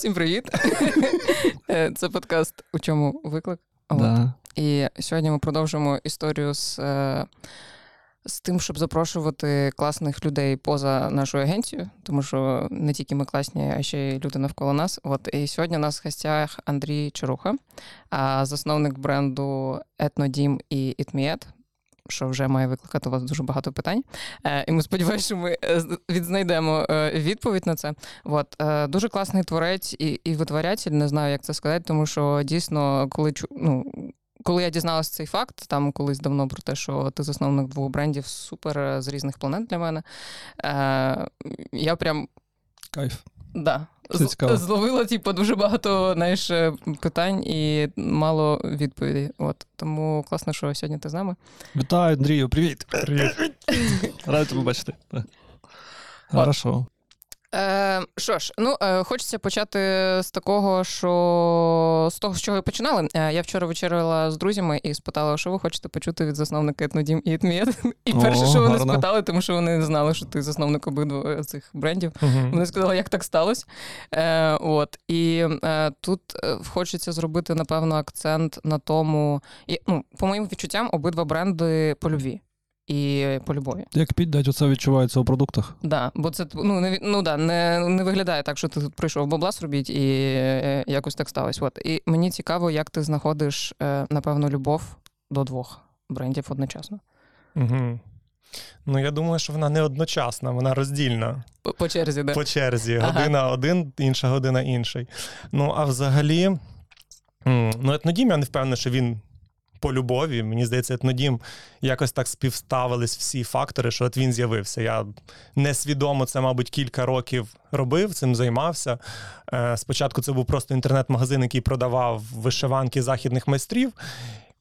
Всім привіт! Е, це подкаст У чому виклик? Да. І сьогодні ми продовжимо історію з, е, з тим, щоб запрошувати класних людей поза нашу агенцію, тому що не тільки ми класні, а ще й люди навколо нас. От і сьогодні у нас в гостях Андрій Чаруха, засновник бренду Етнодім і Ітміет. Що вже має викликати у вас дуже багато питань. Е, і ми сподіваємося, що ми е, відзнайдемо е, відповідь на це. От, е, дуже класний творець і, і витворятель, не знаю, як це сказати, тому що дійсно, коли ну, коли я дізналася цей факт, там колись давно про те, що ти засновник двох брендів супер з різних планет для мене. Е, я прям Кайф. да, Це цікаво. зловила типу, дуже багато знаєш, е, питань і мало відповідей. От тому класно, що сьогодні ти з нами. Вітаю, Андрію, привіт. Привіт. Радий тебе бачити. Хорошо. Е, що ж, ну е, хочеться почати з такого, що з того, з чого і починали. Е, я вчора вечеряла з друзями і спитала, що ви хочете почути від засновника Етнодім і Етміет. І О, перше, що вони гарно. спитали, тому що вони не знали, що ти засновник обидва цих брендів. Вони сказали, як так сталося. Е, от. І е, тут е, хочеться зробити, напевно, акцент на тому. І, ну, по моїм відчуттям, обидва бренди по любві і по любові. Як піддать, оце відчувається у продуктах. Да, бо це ну, не, ну, да, не, не виглядає так, що ти тут прийшов бабла зробіть і е, якось так сталося. От. І мені цікаво, як ти знаходиш, е, напевно, любов до двох брендів одночасно. Угу. Ну, я думаю, що вона не одночасна, вона роздільна По, по черзі, да? по черзі. Ага. Година один, інша година інший. Ну, а взагалі, ну, етнодім, я не впевнений, що він по любові. Мені здається, етнодім якось так співставились всі фактори, що от він з'явився. Я несвідомо це, мабуть, кілька років робив, цим займався. Е, Спочатку це був просто інтернет-магазин, який продавав вишиванки західних майстрів.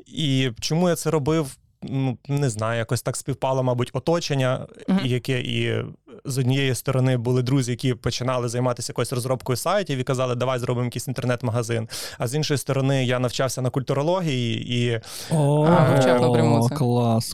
І чому я це робив? Ну, не знаю, якось так співпало, мабуть, оточення, Мгм. яке і з однієї сторони були друзі, які починали займатися якоюсь розробкою сайтів і казали, давай зробимо якийсь інтернет-магазин. А з іншої сторони, я навчався на культурології, і, О, А, клас.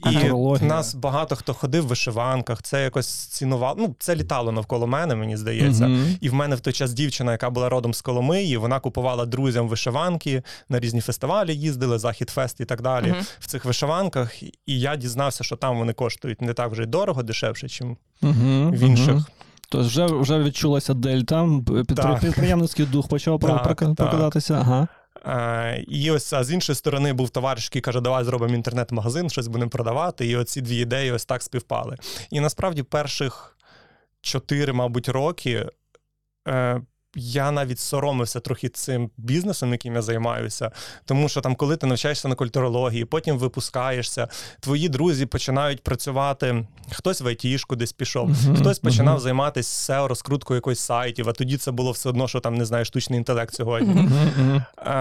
і нас багато хто ходив в вишиванках. Це якось цінувало. Ну, це літало навколо мене, мені здається. І в мене в той час дівчина, яка була родом з Коломиї, вона купувала друзям вишиванки на різні фестивалі, їздили, Захід Фест і так далі. В цих вишиванках. І я дізнався, що там вони коштують не так вже й дорого, дешевше, ніж Мгм. в інших. Угу. Тож вже, вже відчулася дельта, під- підприємницький дух почав Так, прока- так. прокидатися. Ага. Е, І ось а з іншої сторони був товариш, який каже, давай зробимо інтернет-магазин, щось будемо продавати. І оці дві ідеї ось так співпали. І насправді перших чотири, мабуть, роки. е, Я навіть соромився трохи цим бізнесом, яким я займаюся, тому що там, коли ти навчаєшся на культурології, потім випускаєшся, твої друзі починають працювати. Хтось в айтішку десь пішов, Мгм, хтось починав мгм. займатися SEO, розкруткою якоїсь сайтів, а тоді це було все одно, що там не знаю, штучний інтелект сьогодні. Е,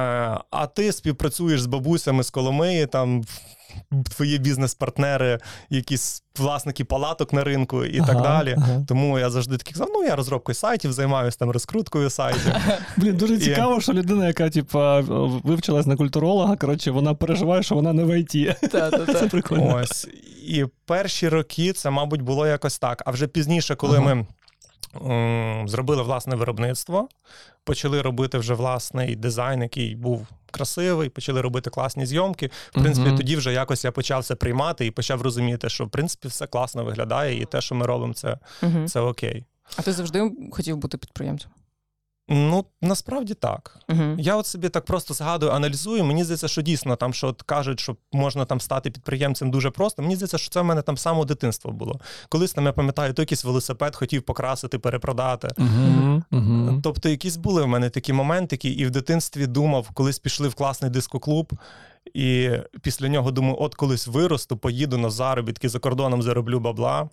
А ти співпрацюєш з бабусями з Коломиї, там твої бізнес-партнери, якісь власники палаток на ринку і так далі. ага. Тому я завжди такий казав, ну я розробкою сайтів займаюся, там розкруткою сайтів. Блін, дуже І- цікаво, що людина, яка типа вивчилась на культуролога, коротше, вона переживає, що вона не в ІТ. Це прикольно. Ось. І перші роки це, мабуть, було якось так. А вже пізніше, коли ми зробили власне виробництво, почали робити вже власний дизайн, який був красивий, почали робити класні зйомки. В принципі, Мгм. тоді вже якось я почав це приймати і почав розуміти, що в принципі все класно виглядає, і те, що ми робимо, це, Мгм. це окей. А ти завжди хотів бути підприємцем? Ну, насправді так. Угу. Я от собі так просто згадую, аналізую. Мені здається, що дійсно там, що от кажуть, що можна там стати підприємцем дуже просто. Мені здається, що це в мене там само дитинство було. Колись там я пам'ятаю, то якийсь велосипед хотів покрасити, перепродати. Мгм, мгм. Тобто, якісь були в мене такі моментики, і в дитинстві думав, колись пішли в класний дискоклуб, і після нього думаю, от колись виросту, поїду на заробітки за кордоном, зароблю бабла,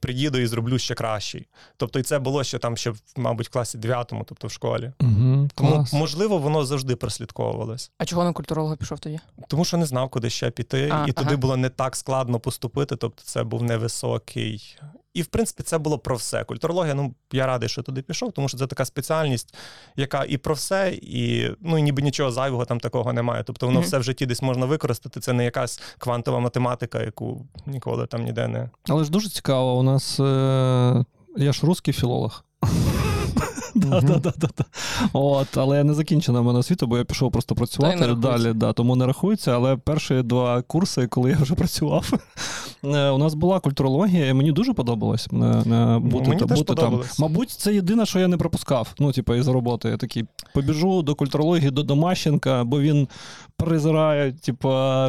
приїду і зроблю ще кращий. Тобто, і це було ще там, ще, мабуть, в класі 9, тобто в школі. Мгм, Тому, клас. можливо, воно завжди прослідковувалось. А чого на культуролога пішов тоді? Тому що не знав, куди ще піти, А, і туди було не так складно поступити. Тобто, це був невисокий. І, в принципі, це було про все. Культурологія, ну я радий, що туди пішов, тому що це така спеціальність, яка і про все, і ну і ніби нічого зайвого там такого немає. Тобто воно Мгм. все в житті десь можна використати. Це не якась квантова математика, яку ніколи там ніде не. Але ж дуже цікаво, у нас е... я ж русський філолог. От, але не закінчена в мене освіта, бо я пішов просто працювати далі. Да, тому не рахується. Але перші два курси, коли я вже працював, е, у нас була культурологія, і мені дуже подобалось е, е, бути там. Мабуть, це єдине, що я не пропускав. Ну, типу, із роботи. Я такий побіжу до культурології, до Домащенка, бо він презирає, типу,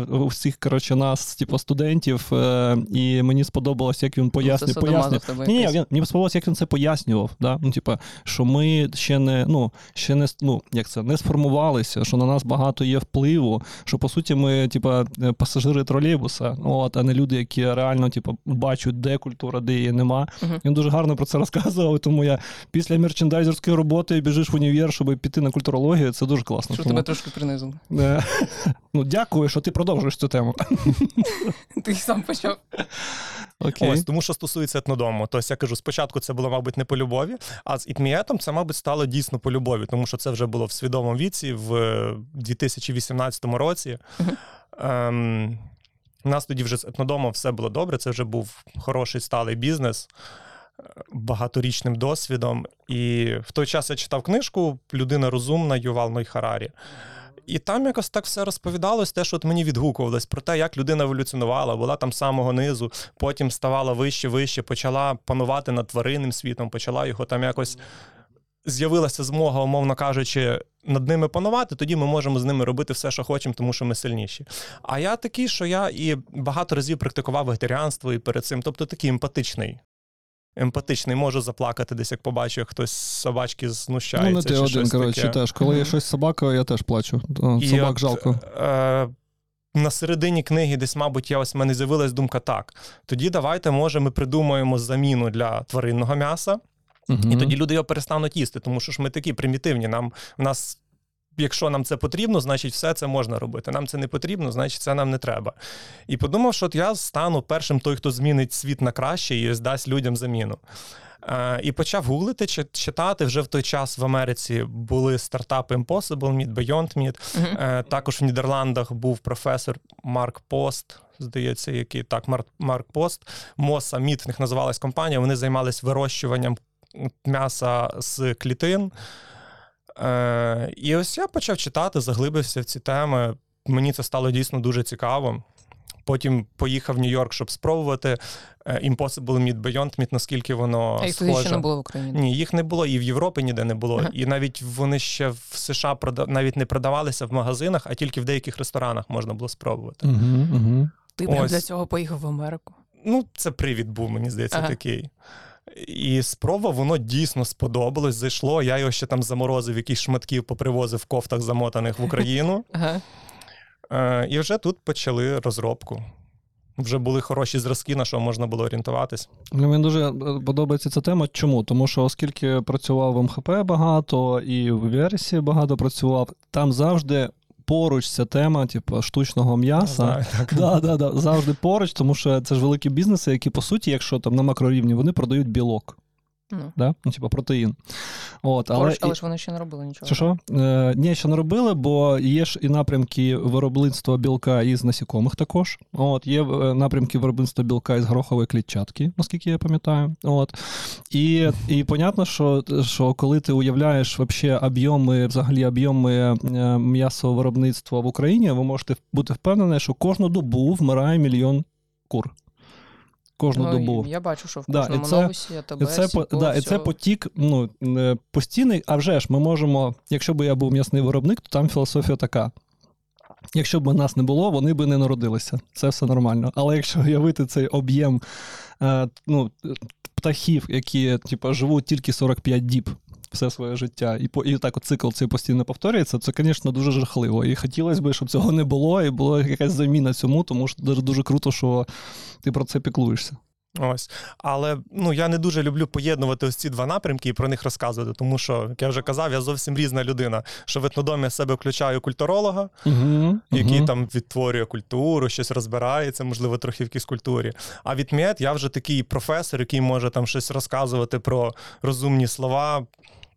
усіх коротше, нас, типу, студентів. е, І мені сподобалось, як він пояснює. Це пояснює. тебе Ні, ні, він, мені сподобалось, як він це пояснював. Да? Ну, типа, що ми ще не, ну, ще не, ну, як це, не сформувалися, що на нас багато є впливу, що по суті ми, типа, е, пасажири тролейбуса, от, а не люди, які реально типа, бачать, де культура, де її нема. Мгм. Він дуже гарно про це розказував, тому я після мерчендайзерської роботи біжиш в універ, щоб піти на культурологію. Це дуже класно. Що Тому, тебе трошки принизило. Ну, дякую, що ти продовжуєш цю тему. Ти сам почав. Окей. Ось тому, що стосується етнодому. Тобто я кажу, спочатку це було, мабуть, не по любові, а з ітмієтом це, мабуть, стало дійсно по любові, тому що це вже було в свідомому віці в е, 2018 році. Ем, у нас тоді вже з етнодомом все було добре. Це вже був хороший сталий бізнес. е, Багаторічним досвідом. І в той час я читав книжку Людина розумна Ювал Ной Харарі. І там якось так все розповідалось, те, що от мені відгукувалось про те, як людина еволюціонувала, була там самого низу, потім ставала вище, вище, почала панувати над тваринним світом, почала його там якось. З'явилася змога, умовно кажучи, над ними панувати, тоді ми можемо з ними робити все, що хочемо, тому що ми сильніші. А я такий, що я і багато разів практикував вегетаріанство і перед цим, тобто такий емпатичний. Емпатичний, можу заплакати десь, як побачу, як хтось з собачки знущається. Ну, не ти чи один, коротше, теж. Коли є щось з собакою, я теж плачу. О, І Собак от, жалко. Е, на середині книги десь, мабуть, я ось в мене з'явилась думка так. Тоді давайте, може, ми придумаємо заміну для тваринного м'яса, Мгм. і тоді люди його перестануть їсти, тому що ж ми такі примітивні. Нам в нас. Якщо нам це потрібно, значить все це можна робити. Нам це не потрібно, значить це нам не треба. І подумав, що от я стану першим той, хто змінить світ на краще і здасть людям заміну. І почав гуглити, чи- читати. Вже в той час в Америці були стартапи Impossible Meat, Beyond Meat. Е, Також в Нідерландах був професор Марк Пост, здається, який так, Марк, Марк Пост. Моса Міт в них називалась компанія. Вони займались вирощуванням м'яса з клітин. Е, І ось я почав читати, заглибився в ці теми. Мені це стало дійсно дуже цікаво. Потім поїхав в Нью-Йорк, щоб спробувати е, Impossible Meat, Beyond Meat, наскільки воно А їх тоді ще не було в Україні. Ні, їх не було і в Європі ніде не було. Ага. І навіть вони ще в США прода- навіть не продавалися в магазинах, а тільки в деяких ресторанах можна було спробувати. Угу, угу. Ти прям Ось. для цього поїхав в Америку. Ну, це привід був, мені здається, Ага. такий. І спроба, воно дійсно сподобалось, зайшло. Я його ще там заморозив, якісь шматків попривозив в кофтах замотаних в Україну. Ага. Е, і вже тут почали розробку. Вже були хороші зразки, на що можна було орієнтуватись. Ну, мені дуже подобається ця тема. Чому? Тому що оскільки працював в МХП багато і в версії багато працював, там завжди поруч ця тема, типу, штучного м'яса. Знаю, так. Да, да, да, завжди поруч, тому що це ж великі бізнеси, які, по суті, якщо там на макрорівні, вони продають білок, Ну. да? ну, типу, протеїн. От, але, Поруч, і- але ж вони ще не робили нічого. Що що? Е, ні, ще не робили, бо є ж і напрямки виробництва білка із насікомих також. От, є е, напрямки виробництва білка із горохової клітчатки, наскільки я пам'ятаю. От. І, і понятно, що, що коли ти уявляєш вообще об'єми, взагалі об'єми е, м'ясовиробництва в Україні, ви можете бути впевнені, що кожну добу вмирає мільйон кур. Кожну Ну, добу. Я бачу, що в Да, і це- новусі, І АТБ, це, сіку, да, і це потік ну, е, постійний, а вже ж ми можемо, якщо б я був м'ясний виробник, то там філософія така. Якщо б нас не було, вони б не народилися. Це все нормально. Але якщо уявити цей об'єм е, ну, птахів, які типу, живуть тільки 45 діб все своє життя, і, по, і так цикл цей постійно повторюється, це, звісно, дуже жахливо. І хотілося б, щоб цього не було, і була якась заміна цьому, тому що дуже, дуже круто, що ти про це піклуєшся. Ось. Але ну, я не дуже люблю поєднувати ось ці два напрямки і про них розказувати, тому що, як я вже казав, я зовсім різна людина. Що в етнодомі я себе включаю культуролога, Угу, який там відтворює культуру, щось розбирається, можливо, трохи в якійсь культурі. А від МЕД я вже такий професор, який може там щось розказувати про розумні слова,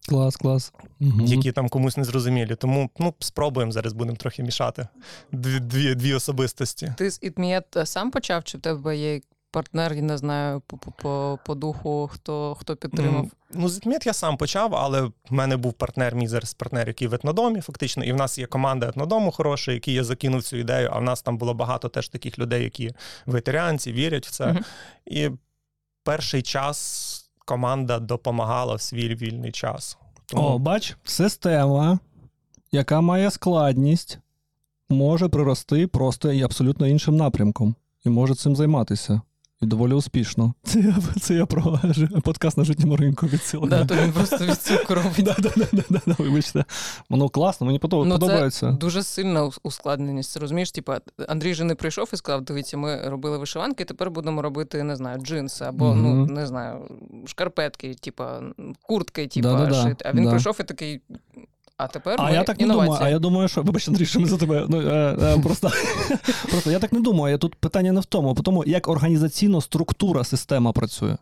Клас, клас. Угу. які там комусь не зрозумілі. Тому ну, спробуємо зараз будемо трохи мішати. Дві, дві, дві особистості. Ти з Ітмієт сам почав, чи в тебе є партнер, я не знаю, по, по- по, по духу, хто, хто підтримав. Ну, з Етмет я сам почав, але в мене був партнер, мій зараз партнер, який в етнодомі, фактично, і в нас є команда етнодому хороша, який я закинув цю ідею. А в нас там було багато теж таких людей, які ветеріанці, вірять в це. Мгм. І перший час команда допомагала в свій вільний час. Тому- О, бач, система, яка має складність, може прирости просто і абсолютно іншим напрямком. І може цим займатися. І доволі успішно. Це я, це я про подкаст на житньому ринку відсилаю. Да, то він просто від цукру робить. Да, да, да, да, да, да, вибачте. Воно класно, мені подоб- Ну, подобається. Це дуже сильна ускладненість. Розумієш, типа Андрій же не прийшов і сказав: дивіться, ми робили вишиванки, тепер будемо робити, не знаю, джинси або ну не знаю, шкарпетки, типа куртки, типа шити. А він да. прийшов і такий. А тепер А ми я так не інновація. думаю. А я думаю, що вибач, Андрій, що ми за тебе. Ну, е, е, просто, просто я так не думаю. Тут питання не в тому, а тому, як організаційно структура система працює.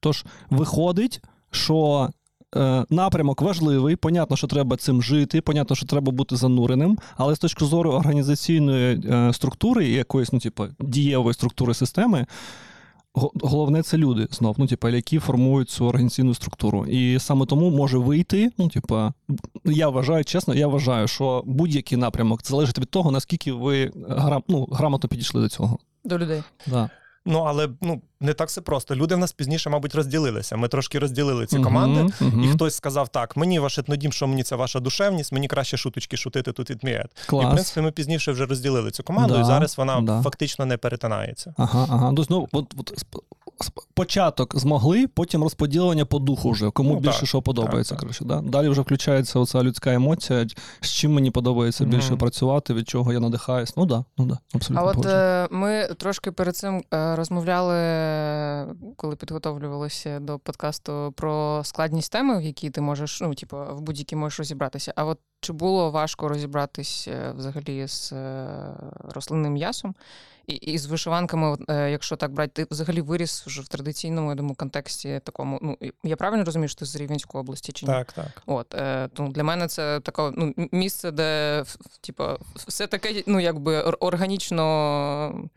Тож виходить, що е, напрямок важливий, понятно, що треба цим жити, понятно, що треба бути зануреним, але з точки зору організаційної е, структури і якоїсь, ну, типу, дієвої структури системи. Го- Головне це люди знов, ну, типу, які формують цю організаційну структуру. І саме тому може вийти, ну, типу, я вважаю, чесно, я вважаю, що будь-який напрямок залежить від того, наскільки ви грам, ну, грамотно підійшли до цього. До людей. Да. Ну, але ну, не так все просто. Люди в нас пізніше, мабуть, розділилися. Ми трошки розділили ці команди. мгм. І хтось сказав: так, мені ваш етнодім, що мені це ваша душевність, мені краще шуточки шутити тут від Міет. І в принципі ми пізніше вже розділили цю команду, Да, і зараз вона да. фактично не перетинається. Ага, ага. Тобто, ну, от, от, початок змогли, потім розподілення по духу вже, кому Ну, більше так, що подобається. так, так. коротше, да? Далі вже включається оця людська емоція, з чим мені подобається Мгм. більше працювати, від чого я надихаюсь. Ну да, ну да, абсолютно. А от е, ми трошки перед цим е, розмовляли, коли підготовлювалися до подкасту про складність теми, в якій ти можеш, ну, типу, в будь-якій можеш розібратися. А от чи було важко розібратись е, взагалі з е, рослинним м'ясом? І, і з вишиванками, е, якщо так брати, ти взагалі виріс вже в традиційному я думаю, контексті такому. Ну я правильно розумію, що ти з Рівненської області чи ні? Так, так. От тому для мене це таке ну, місце, де типу, все таке, ну якби органічно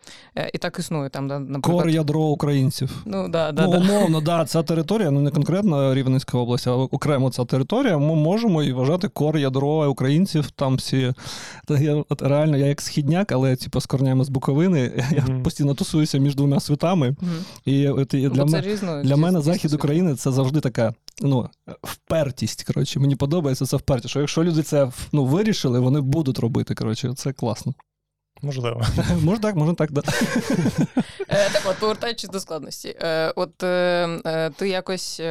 і так існує там, да, наприклад. Кор ядро українців. Ну да, да, ну, да. умовно, да, ця територія, ну не конкретно Рівненська область, а окремо ця територія. Ми можемо і вважати кор ядро українців. Там всі Та я от реально, я як східняк, але типу, з корнями з Буковини. Я постійно тусуюся між двома світами. Мгм. І от, і для, м- різно. для мене захід. України це завжди така. Ну, впертість. Коротше, мені подобається це впертість. Що якщо люди це ну, вирішили, вони будуть робити. Коротше, це класно. Можливо. Може так, може так, да. Е, так, от повертаючись до складності. Е, от е, ти якось.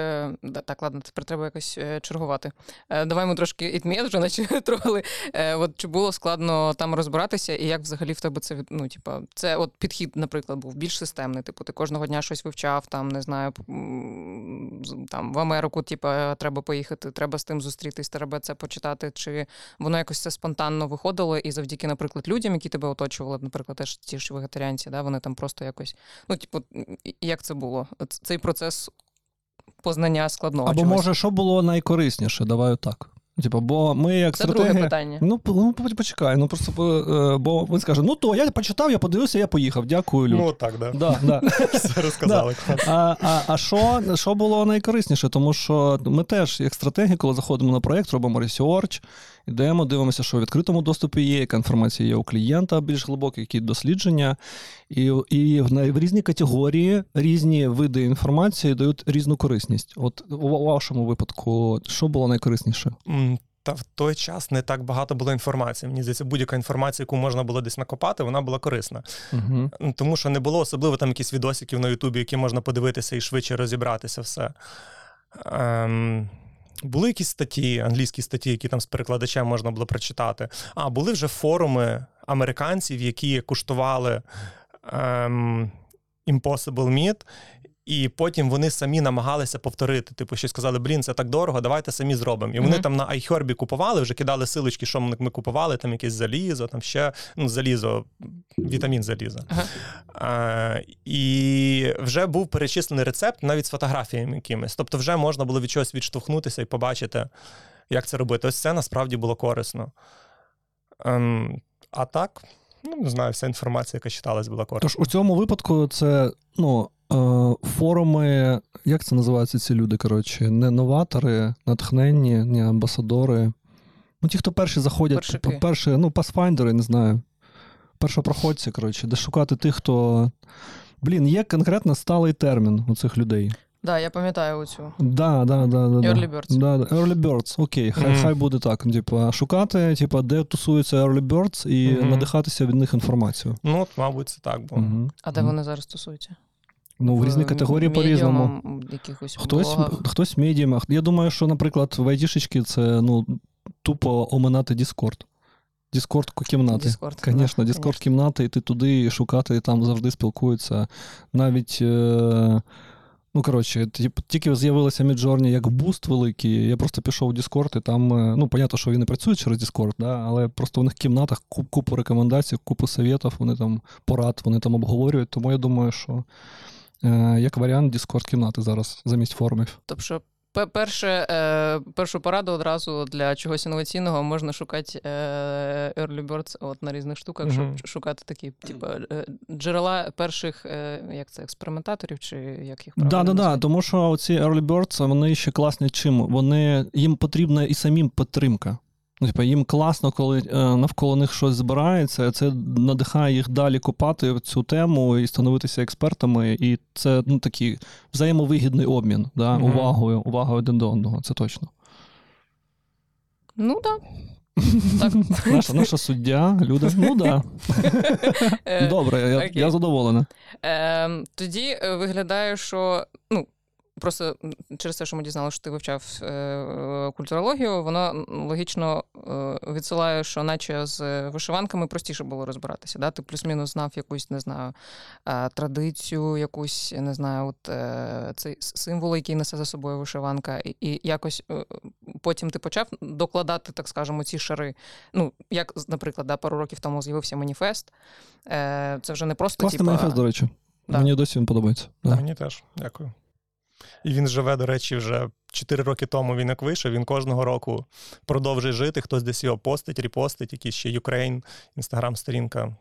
Так, ладно, тепер треба якось чергувати. Давай ми трошки ітмієт вже наче трогали. От чи було складно там розбиратися, і як взагалі в тебе це ну, типа, це от підхід, наприклад, був більш системний. Типу, ти кожного дня щось вивчав, там не знаю, там в Америку, типа, треба поїхати, треба з тим зустрітись, треба це почитати. Чи воно якось це спонтанно виходило, і завдяки, наприклад, людям, які тебе оточували, наприклад, теж ті ж вегетаріанці, да, вони там просто якось. Ну, типу, як це було? Цей процес познання складного. Або чогось. може, що було найкорисніше, давай так. Типу, бо ми як це стратегія... друге питання. Ну, ну, почекай, ну просто е, бо він скаже: ну то я почитав, я подивився, я поїхав. Дякую, Люд. Ну так, да. Да, да. Все розказали. А, а, а що, що було найкорисніше? Тому що ми теж, як стратегія, коли заходимо на проєкт, робимо ресерч, йдемо, дивимося, що в відкритому доступі є, яка інформація є у клієнта більш глибокі, які дослідження. І, і в, в різні категорії, різні види інформації дають різну корисність. От у вашому випадку, що було найкорисніше? Та в той час не так багато було інформації. Мені здається, будь-яка інформація, яку можна було десь накопати, вона була корисна. Угу. Тому що не було особливо там якісь відосиків на Ютубі, які можна подивитися і швидше розібратися все. Ем, були якісь статті, англійські статті, які там з перекладачем можна було прочитати. А були вже форуми американців, які куштували ем, Impossible Meat, і потім вони самі намагалися повторити. Типу, що сказали, блін, це так дорого, давайте самі зробимо. І вони Мгм. там на iHerb купували, вже кидали силочки, що ми ми купували, там якесь залізо, там ще ну, залізо, вітамін заліза. Е, і вже був перечислений рецепт навіть з фотографіями якимись. Тобто, вже можна було від чогось відштовхнутися і побачити, як це робити. Ось це насправді було корисно. Ем, а так, Ну, не знаю, вся інформація, яка читалась, була коротка. Тож у цьому випадку це ну, форуми, як це називаються ці люди, коротше, не новатори, натхненні, не амбасадори. Ну, ті, хто перші заходять, Першики. типу, перші, ну, пасфайдери, не знаю. Першопроходці, коротше, де шукати тих, хто. Блін, є конкретно сталий термін у цих людей. Да, я пам'ятаю оцю. Да, да, да, да, Early birds. Да, да. Early birds, окей, хай, Мгм. хай буде так. Типу, шукати, типу, де тусуються early birds і Мгм. надихатися від них інформацією. Ну, от, мабуть, це так було. Угу. А де вони зараз стосуються? Ну, в різні категорії по-різному. Якихось Хтось, блогах? хтось медіумах. Я думаю, що, наприклад, в айтішечки це ну, тупо оминати Discord. Discord кімнати. Discord, Звісно, да, Discord кімнати, йти туди шукати, і там завжди спілкуються. Навіть. Е- Ну, коротше, тільки з'явилося Midjourney як буст великий. Я просто пішов в Discord, і там, е, ну, понятно, що він не працює через Discord, да, але просто в них в кімнатах куп- купу рекомендацій, купу советів, вони там порад, вони там обговорюють. Тому я думаю, що е, як варіант Discord кімнати зараз замість форумів. Тобто, пе- перше, е, першу пораду одразу для чогось інноваційного можна шукати е, early birds от, на різних штуках, Мгм. щоб шукати такі, типу, е, джерела перших, е, як це, експериментаторів, чи як їх Да, правильно да, да, назвати? тому що ці early birds, вони ще класні чим? Вони, їм потрібна і самим підтримка. Ну, типу, їм класно, коли е, навколо них щось збирається, це надихає їх далі копати цю тему і становитися експертами. І це ну, такий взаємовигідний обмін да, Мгм. увагою, увагою один до одного, це точно. Ну так. так. Наша, наша суддя, Люда, ну да. Е, Добре, я, я задоволена. Е, тоді виглядає, що ну. Просто через те, що ми дізналися, що ти вивчав е, культурологію, воно логічно е, відсилає, що наче з вишиванками простіше було розбиратися. Да? Ти плюс-мінус знав якусь, не знаю, е, традицію, якусь, не знаю, от, е, цей символ, який несе за собою вишиванка, і, і якось е, потім ти почав докладати, так скажемо, ці шари. Ну, як, наприклад, да, пару років тому з'явився маніфест. Е, це вже не просто Класний типа, маніфест, до речі. Да. Мені досі він подобається. Да. Мені теж, дякую. І він живе, до речі, вже 4 роки тому він як вийшов, він кожного року продовжує жити. Хтось десь його постить, репостить, якийсь ще Ukraine, інстаграм-сторінка.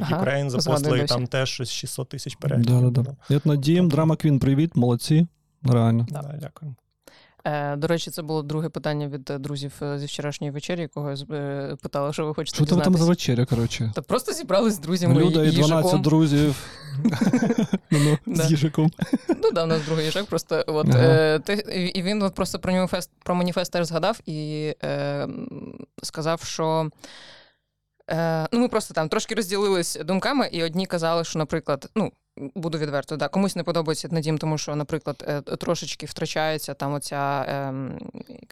Ага, Ukraine згадую запостили, і там теж щось 600 тисяч переглядів. Да, да, да. Я надієм, драма Квін, привіт, молодці. Реально. Да. Да, дякую. Е, До речі, це було друге питання від е, друзів е, зі вчорашньої вечері, якого я питала, що ви хочете Що тебе там за вечеря, коротше? Та просто зібрались з друзями Люда і 12 їжаком. друзів Ну, з їжаком. Ну да, у нас другий їжак, просто от і він просто про маніфест про маніфест теж згадав і сказав, що. Е, ну, ми просто там трошки розділились думками, і одні казали, що, наприклад, ну. Буду відверто, да. комусь не подобається Надім, тому що, наприклад, е, трошечки втрачається там оця ем,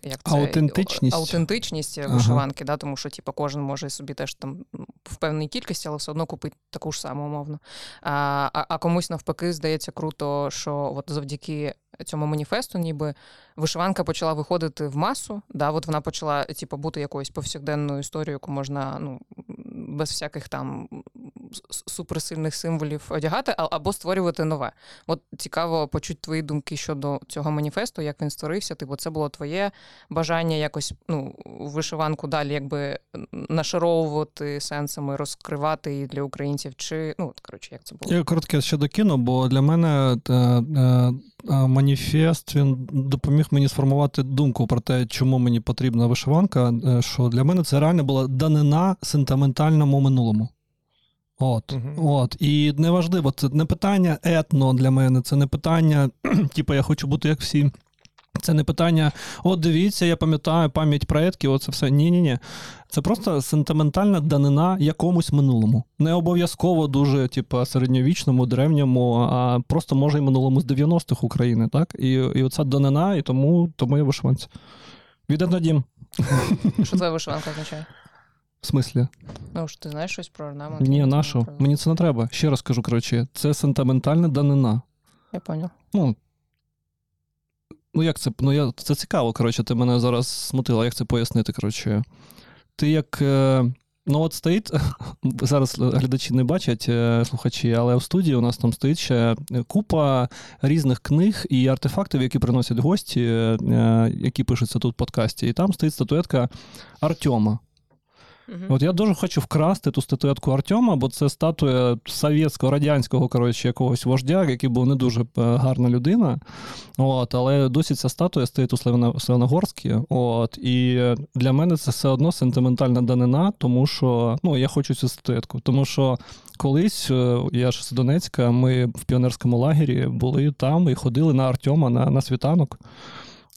як це, Аутентичність. аутентичність Ага. вишиванки, да, тому що типу, кожен може собі теж там в певній кількості, але все одно купити таку ж саму умовно. А, а, комусь навпаки здається круто, що от завдяки цьому маніфесту, ніби вишиванка почала виходити в масу. Да, от вона почала типу, бути якоюсь повсякденною історією, яку можна ну, без всяких там суперсильних символів одягати, або створювати нове. От цікаво почути твої думки щодо цього маніфесту, як він створився. Типу, це було твоє бажання якось ну, вишиванку далі, якби нашаровувати сенсами, розкривати її для українців, чи ну от, коротше, як це було? Я коротке ще докину, бо для мене е, е, е, маніфест він допоміг мені сформувати думку про те, чому мені потрібна вишиванка. Що для мене це реально була данина сентиментальному минулому. От, Мгм. от. І неважливо, це не питання етно для мене, це не питання, типу, я хочу бути як всі. Це не питання, от дивіться, я пам'ятаю пам'ять предків, оце все. Ні, ні, ні. Це просто сентиментальна данина якомусь минулому. Не обов'язково дуже, типу, середньовічному, древньому, а просто може і минулому з 90-х України, так? І, і оця данина, і тому, тому я вишиванці. Від Етнодім. Що твоя вишиванка означає? В смислі? Ну ж ти знаєш щось про орнамент? Ні, нашу. Мені це не треба. Ще раз кажу, коротше, це сентиментальна данина. Я поняв. Ну, ну як це? Ну, я, це цікаво, коротше, ти мене зараз смутила, як це пояснити, коротше. Ти як. е, Ну, от стоїть, зараз глядачі не бачать, е, слухачі, але в студії у нас там стоїть ще купа різних книг і артефактів, які приносять гості, е, які пишуться тут в подкасті. І там стоїть статуетка Артема. Мгм. От я дуже хочу вкрасти ту статуетку Артема, бо це статуя совєтського, радянського коротше, якогось вождя, який був не дуже е, гарна людина. От, але досі ця статуя стоїть у Славяногорській. От, і для мене це все одно сентиментальна данина, тому що ну, я хочу цю статуетку. Тому що колись е, я ж з Донецька, ми в піонерському лагері були там і ходили на Артема на, на світанок.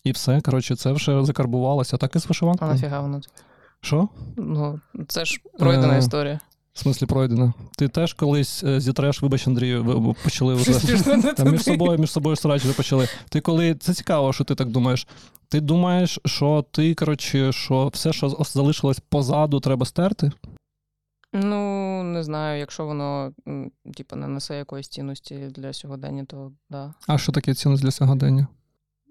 І все, коротше, це вже закарбувалося. Так і з А нафіга воно тобі? Що? Ну, це ж пройдена Е, історія. В смислі пройдено. Ти теж колись е, зітреш, вибач, Андрію, почали вже там між собою, між собою срачі почали. Ти коли це цікаво, що ти так думаєш. Ти думаєш, що ти, коротше, що все, що залишилось позаду, треба стерти? Ну, не знаю, якщо воно типу, не несе якоїсь цінності для сьогодення, то да. А що таке цінність для сьогодення?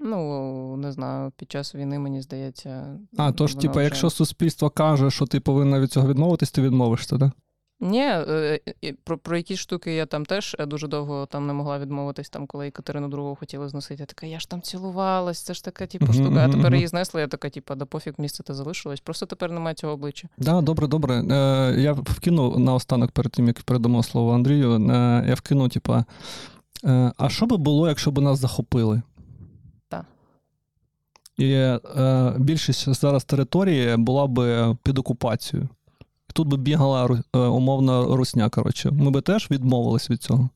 Ну, не знаю, під час війни, мені здається. А, тож, типу, вже- якщо суспільство каже, що ти повинна від цього відмовитись, ти відмовишся, так? Ні, е, про, про якісь штуки я там теж е, дуже довго там не могла відмовитись, там, коли Катерину другу хотіли зносити. Я така, я ж там цілувалась, це ж така, типу, штука. А тепер її знесли, я така, типу, да пофіг, місце те залишилось. Просто тепер немає цього обличчя. Да, добре, добре. Е, я вкину наостанок перед тим, як передамо слово Андрію. Е, я вкину, типа, е, а що би було, якщо б нас захопили? І е, більшість зараз території була б під окупацією. Тут би бігала е, умовна русня, коротше. Ми би теж відмовились від цього.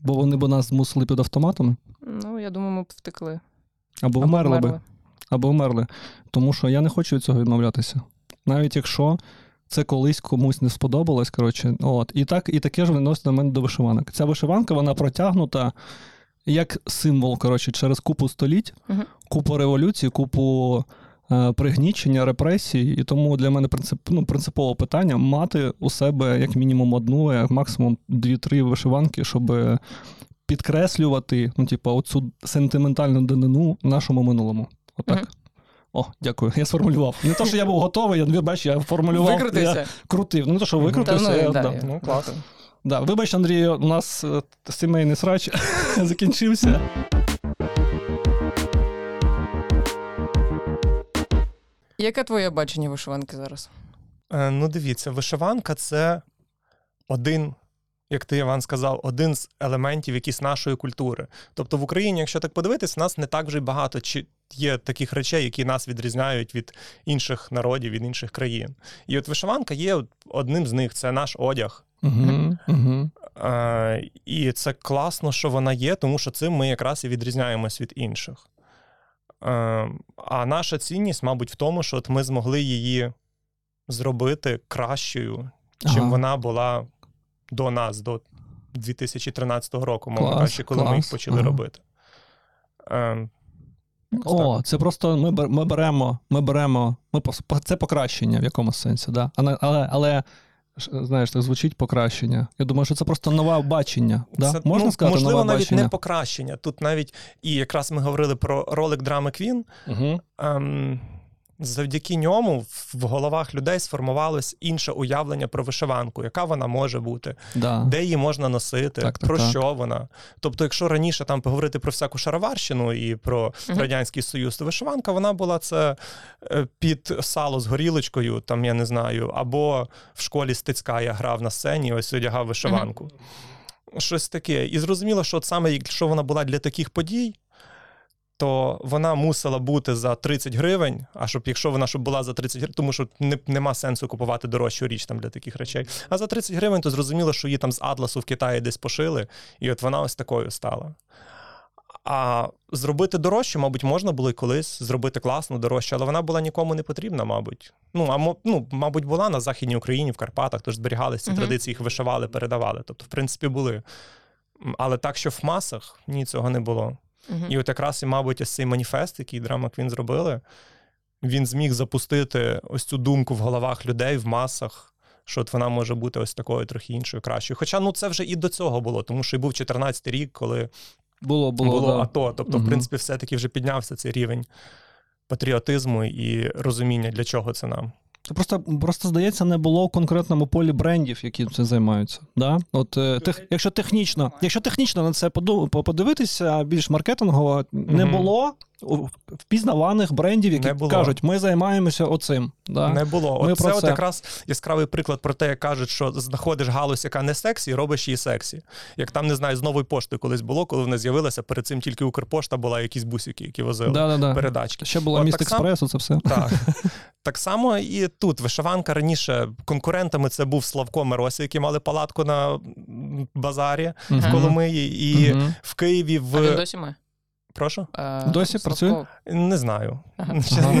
Бо вони б нас змусили під автоматами, Ну, я думаю, ми б втекли. або Або вмерли би. або вмерли. Тому що я не хочу від цього відмовлятися. Навіть якщо це колись комусь не сподобалось, коротше, от. І так, і таке ж відносить на мене до вишиванок. Ця вишиванка, вона протягнута як символ, коротше, через купу століть, Мгм. купу революцій, купу е, пригнічення, репресій. І тому для мене принцип, ну, принципове питання мати у себе як мінімум одну, як максимум дві-три вишиванки, щоб підкреслювати, ну, типу, оцю сентиментальну данину нашому минулому. Отак. Мгм. О, дякую. Я сформулював. Не то, що я був готовий, я бач, я формулював. Я крутив. Ну, не то, що викрутився, Та ну, я да, да. я- Ну, клас. Да. Вибач, Андрію, у нас е, сімейний срач закінчився. Яке твоє бачення вишиванки зараз? Е, Ну, дивіться, вишиванка це один, як ти Іван сказав, один з елементів якісь нашої культури. Тобто в Україні, якщо так подивитись, нас не так вже й багато чи є таких речей, які нас відрізняють від інших народів, від інших країн. І от вишиванка є одним з них це наш одяг. Угу, угу. Е, І це класно, що вона є, тому що цим ми якраз і відрізняємось від інших. Е, А наша цінність, мабуть, в тому, що от ми змогли її зробити кращою, чим Ага. вона була до нас, до 2013 року, мовно Клас, кажучи, коли ми їх почали ага. робити. Е, О, так. це просто ми, ми беремо, ми беремо, ми це покращення в якомусь сенсі, да. Але, але, але знаєш, так звучить покращення. Я думаю, що це просто нове бачення. Да? Це, Можна ну, сказати, можливо, нове навіть бачення? не покращення. Тут навіть, і якраз ми говорили про ролик драми Квін. Угу. ем, завдяки ньому в- головах людей сформувалось інше уявлення про вишиванку, яка вона може бути, Да. де її можна носити, Так, так, про так. що вона. Тобто, якщо раніше там поговорити про всяку шароварщину і про Мгм. радянський союз, то вишиванка вона була це е, під сало з горілочкою, там я не знаю, або в школі стецька я грав на сцені, ось одягав вишиванку. Щось таке. І зрозуміло, що от саме якщо вона була для таких подій, то вона мусила бути за 30 гривень. А щоб якщо вона щоб була за 30 гривень, тому що не, нема сенсу купувати дорожчу річ там для таких речей. А за 30 гривень, то зрозуміло, що її там з Атласу в Китаї десь пошили, і от вона ось такою стала. А зробити дорожче, мабуть, можна було і колись зробити класно дорожче, але вона була нікому не потрібна, мабуть. Ну, а ну, мабуть, була на Західній Україні, в Карпатах, тож зберігалися ці Мгм. традиції, їх вишивали, передавали. Тобто, в принципі, були. Але так, що в масах, ні, цього не було. Мгм. І от якраз і, мабуть, ось цей маніфест, який Драма Квін зробили, він зміг запустити ось цю думку в головах людей в масах, що от вона може бути ось такою трохи іншою, кращою. Хоча ну це вже і до цього було, тому що і був 14-й рік, коли Було, було, було, да. АТО. Тобто, Мгм. в принципі, все-таки вже піднявся цей рівень патріотизму і розуміння, для чого це нам. Просто, просто здається, не було в конкретному полі брендів, які цим займаються. Да? От, е, тех, якщо технічно, якщо технічно на це поду- по- подивитися, більш маркетингово, не було впізнаваних брендів, які кажуть, ми займаємося оцим. Да? Не було. Ми От про це, от якраз яскравий приклад про те, як кажуть, що знаходиш галузь, яка не сексі, робиш її сексі. Як там, не знаю, з новою поштою колись було, коли вона з'явилася, перед цим тільки Укрпошта була якісь бусики, які возили Да, да, да. передачки. Ще була міст експресу, це все. Так. так само і тут вишиванка раніше конкурентами це був Славко Миросі, які мали палатку на базарі в Коломиї, і Мгм. в Києві А він в досі має? Прошу. Е, Досі працює? Не знаю. Ага.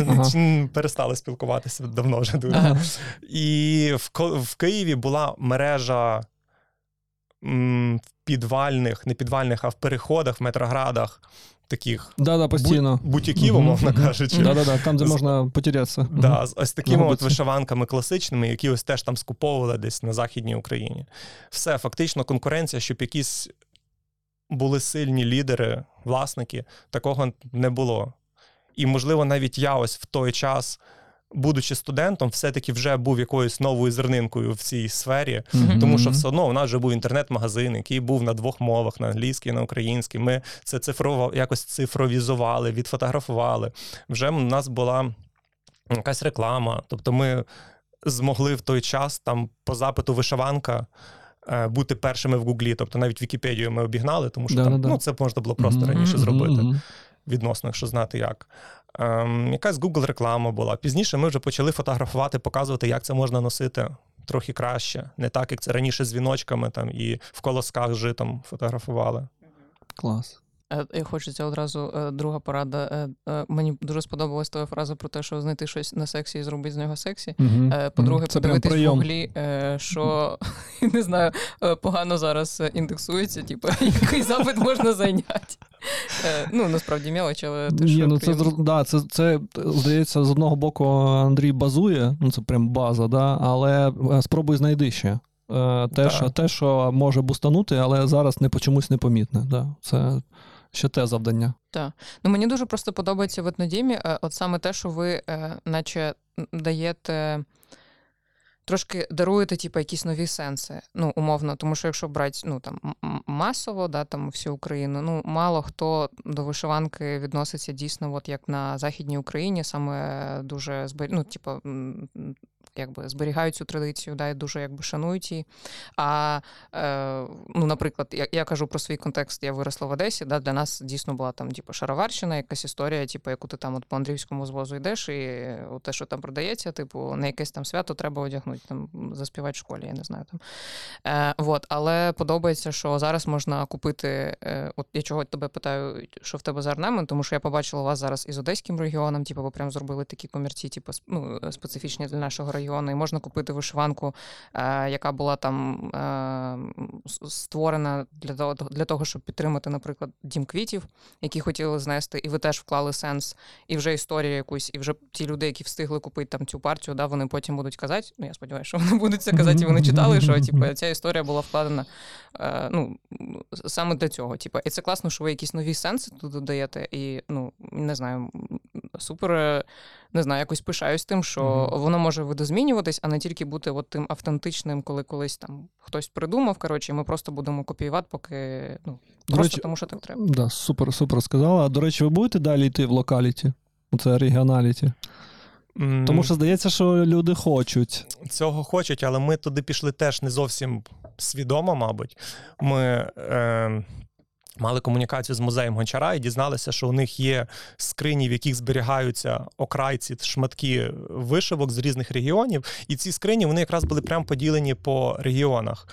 Ага, перестали спілкуватися давно вже дуже. Ага. І в, в Києві була мережа м, в підвальних, не підвальних, а в переходах, в метроградах таких Да, да, постійно. бутіків, умовно кажучи. Да, да, да, там, де З- можна потерятися. Да, з ось такими от вишиванками класичними, які ось теж там скуповували десь на Західній Україні. Все, фактично, конкуренція, щоб якісь були сильні лідери, власники, такого не було. І, можливо, навіть я ось в той час, будучи студентом, все-таки вже був якоюсь новою зернинкою в цій сфері. Мгм. Тому що все одно у нас вже був інтернет-магазин, який був на двох мовах: на англійській, на українській. Ми це цифрово якось цифровізували, відфотографували. Вже у нас була якась реклама. Тобто, ми змогли в той час там по запиту вишиванка. Е, Бути першими в Гуглі, тобто навіть Вікіпедію ми обігнали, тому що там, Да-да-да. ну, це можна було просто Мгм. раніше зробити Мгм. відносно, якщо знати як. Ем, якась Google реклама була. Пізніше ми вже почали фотографувати, показувати, як це можна носити трохи краще. Не так, як це раніше з віночками там і в колосках житом фотографували. Клас. Е, Я хочеться одразу е, друга порада. Е, Мені дуже сподобалась твоя фраза про те, що знайти щось на сексі і зробити з нього сексі. Е, По-друге, Це подивитись в гуглі, що не знаю, погано зараз індексується, типу, який запит можна зайняти. Ну, насправді мелоч, але ти що ну це, да, це, це, здається, з одного боку Андрій базує, ну це прям база, да, але спробуй знайди ще. Те, що, те, що може бустанути, але зараз не чомусь непомітне. Да. Це ще те завдання. Ну, мені дуже просто подобається в етнодімі, е, от саме те, що ви, е, наче, даєте. Трошки даруєте, типу, якісь нові сенси. Ну, умовно, тому що якщо брати ну, там, масово, да, там всю Україну, ну, мало хто до вишиванки відноситься дійсно, от як на Західній Україні, саме дуже ну, типу, якби зберігають цю традицію, да, і дуже якби шанують її. А е, ну, наприклад, я, я кажу про свій контекст, я виросла в Одесі. Да, для нас дійсно була там, типу, шароварщина, якась історія, типу, яку ти там от по андрівському звозу йдеш, і от те, що там продається, типу, на якесь там свято треба одягнути, там заспівати в школі, я не знаю там. Е, вот, але подобається, що зараз можна купити. Е, от я чого тебе питаю, що в тебе за орнамент, тому що я побачила вас зараз із одеським регіоном, типу, ви прям зробили такі комірці, типу, ну, специфічні для нашого регіону. І можна купити вишиванку, е, яка була там е, створена для того, для того, щоб підтримати, наприклад, дім квітів, які хотіли знести, і ви теж вклали сенс, і вже історію якусь, і вже ті люди, які встигли купити там цю партію, да, вони потім будуть казати. Ну я сподіваюся, що вони будуть це казати, і вони читали, що типу, ця історія була вкладена е, ну, саме для цього. Типу, і це класно, що ви якісь нові сенси тут додаєте, і ну не знаю, супер. е, Не знаю, якось пишаюсь тим, що Мгм. воно може видозмінюватись, а не тільки бути от тим автентичним, коли колись там хтось придумав. Коротше, і ми просто будемо копіювати, поки ну До просто речі, тому, що так треба. Да, супер, супер сказала. А до речі, ви будете далі йти в локаліті? Це регіоналіті. М, Тому що здається, що люди хочуть. цього хочуть, але ми туди пішли теж не зовсім свідомо, мабуть. Ми е, мали комунікацію з музеєм гончара і дізналися, що у них є скрині, в яких зберігаються окрайці, шматки вишивок з різних регіонів. І ці скрині вони якраз були прямо поділені по регіонах.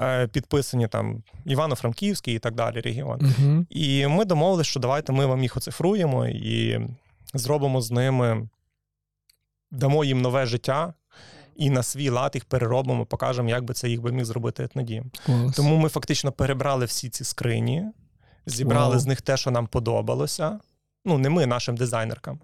Е, Підписані там Івано-Франківський і так далі регіон. Угу. І ми домовилися, що давайте ми вам їх оцифруємо і зробимо з ними, дамо їм нове життя. І на свій лад їх переробимо, покажемо, як би це їх би міг зробити етнодім. Клас. Тому ми фактично перебрали всі ці скрині, зібрали Вау. з них те, що нам подобалося. Ну, не ми, нашим дизайнеркам.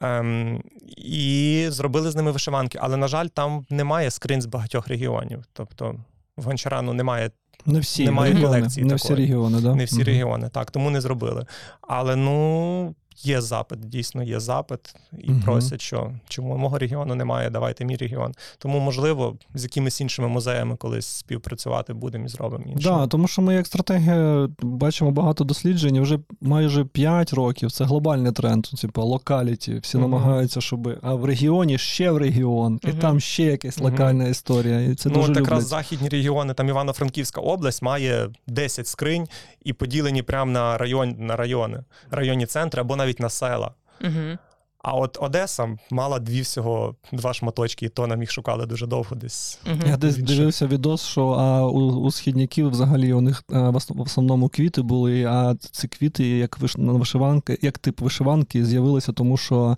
Ем, і зробили з ними вишиванки. Але, на жаль, там немає скринь з багатьох регіонів. Тобто в Гончарану немає Не всі немає регіони, колекції не всі такої. регіони, да? не всі Мгм. регіони, так, тому не зробили. Але ну, є запит, дійсно є запит, і Мгм. просять, що чому мого регіону немає, давайте мій регіон. Тому, можливо, з якимись іншими музеями колись співпрацювати будемо і зробимо інше. Да, тому що ми як стратегія бачимо багато досліджень, вже майже 5 років. Це глобальний тренд, типу локаліті. Всі Мгм. намагаються, щоб а в регіоні ще в регіон, і там ще якась локальна історія. І це ну, дуже люблять. західні регіони, там Івано-Франківська область має 10 скринь і поділені прямо на район, на райони, районні центри або навіть на села. Угу. А от Одеса мала дві всього два шматочки, і то нам їх шукали дуже довго десь. Я десь дивився відос, що а у, у східняків взагалі у них а, в основному квіти були, а ці квіти, як виш, вишиванки, як тип вишиванки, з'явилися, тому що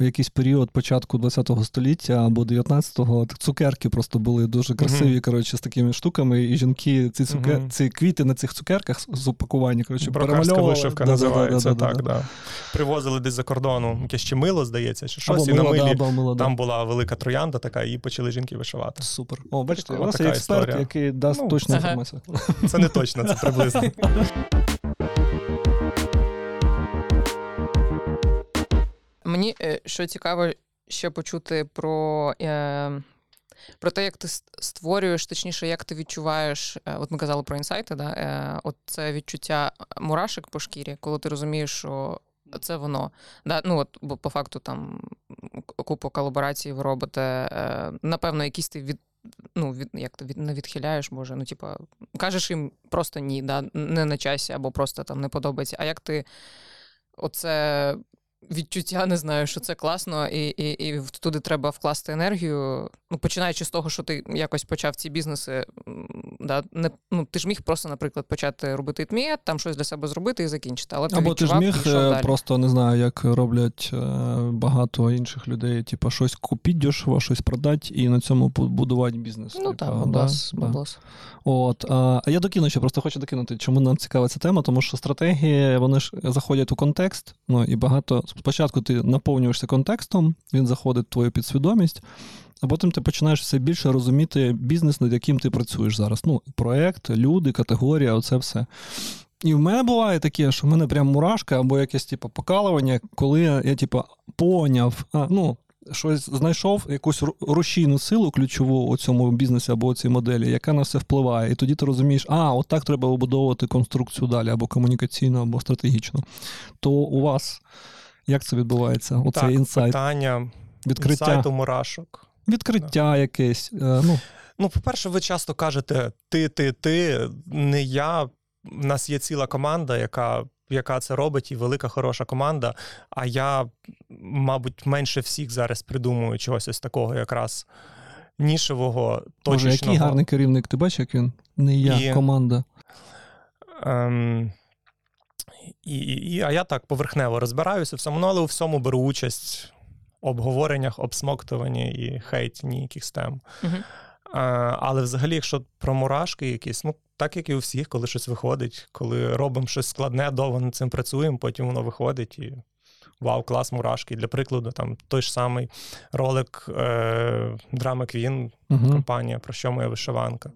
в якийсь період початку ХХ століття або 19-го цукерки просто були дуже красиві, Мгм. коротше, з такими штуками, і жінки ці цукер... Мгм. ці квіти на цих цукерках з- упакування, коротше, перемальовували. вишивка Да-да-да, називається да-да-да. так. Да. Привозили десь за кордону якесь ще мило, здається, чи щось, Або і на мило, да, або мило, да. там була велика троянда така, і почали жінки вишивати. Супер. О, бачите, у нас є експерт, історія. який дасть Ну, точну ага. інформацію. Це не точно, це приблизно. Мені е, що цікаво ще почути про, е, про те, як ти створюєш, точніше, як ти відчуваєш. е, От ми казали про інсайти, да? е, от це відчуття мурашек по шкірі, коли ти розумієш, що. Це воно. Да, ну от, бо по факту там купу колаборацій ви робите. Е, напевно, якісь ти від, ну, від, як ти від, не відхиляєш, може. Ну, типа, кажеш їм просто ні, да, не на часі, або просто там не подобається. А як ти оце відчуття, не знаю, що це класно, і, і, і туди треба вкласти енергію. Ну, починаючи з того, що ти якось почав ці бізнеси, да, не, ну, ти ж міг просто, наприклад, почати робити тміє, там щось для себе зробити і закінчити. Але ти Або ти ж міг е, далі. просто не знаю, як роблять е, багато інших людей, типу, щось купіть дешево, щось продати і на цьому побудувати бізнес. Ну так, да, баблос, да. баблос. От, а а я докину ще, просто хочу докинути, чому нам цікава ця тема, тому що стратегії вони ж заходять у контекст. Ну і багато спочатку ти наповнюєшся контекстом, він заходить в твою підсвідомість, а потім ти починаєш все більше розуміти бізнес, над яким ти працюєш зараз. Ну, проект, люди, категорія, оце все. І в мене буває таке, що в мене прям мурашка або якесь типу, покалування, коли я, я типу, поняв, а, ну, щось знайшов якусь рушійну силу ключову у цьому бізнесі або у цій моделі, яка на все впливає. І тоді ти розумієш, а, от так треба вибудовувати конструкцію далі, або комунікаційну, або стратегічну. То у вас як це відбувається? Оцей так, інсайт, питання відкриття, інсайту мурашок. відкриття якесь. е, Ну, Ну, по-перше, ви часто кажете ти, ти, ти, не я. У нас є ціла команда, яка, яка це робить, і велика хороша команда. А я, мабуть, менше всіх зараз придумую чогось ось такого, якраз нішевого, Боже, точечного. який гарний керівник, ти бачиш, як він? Не я, І- команда. Ем, і, і, і, а я так поверхнево розбираюся в самому, ну, але у всьому беру участь в обговореннях, обсмоктуванні і хейті ніяких тем. Мгм. А, але взагалі, якщо про мурашки якісь, ну так як і у всіх, коли щось виходить, коли робимо щось складне, довго над цим працюємо, потім воно виходить і. Вау, клас, мурашки. Для прикладу, там той ж самий ролик е, Драми Квін, Угу. компанія, про що моя вишиванка.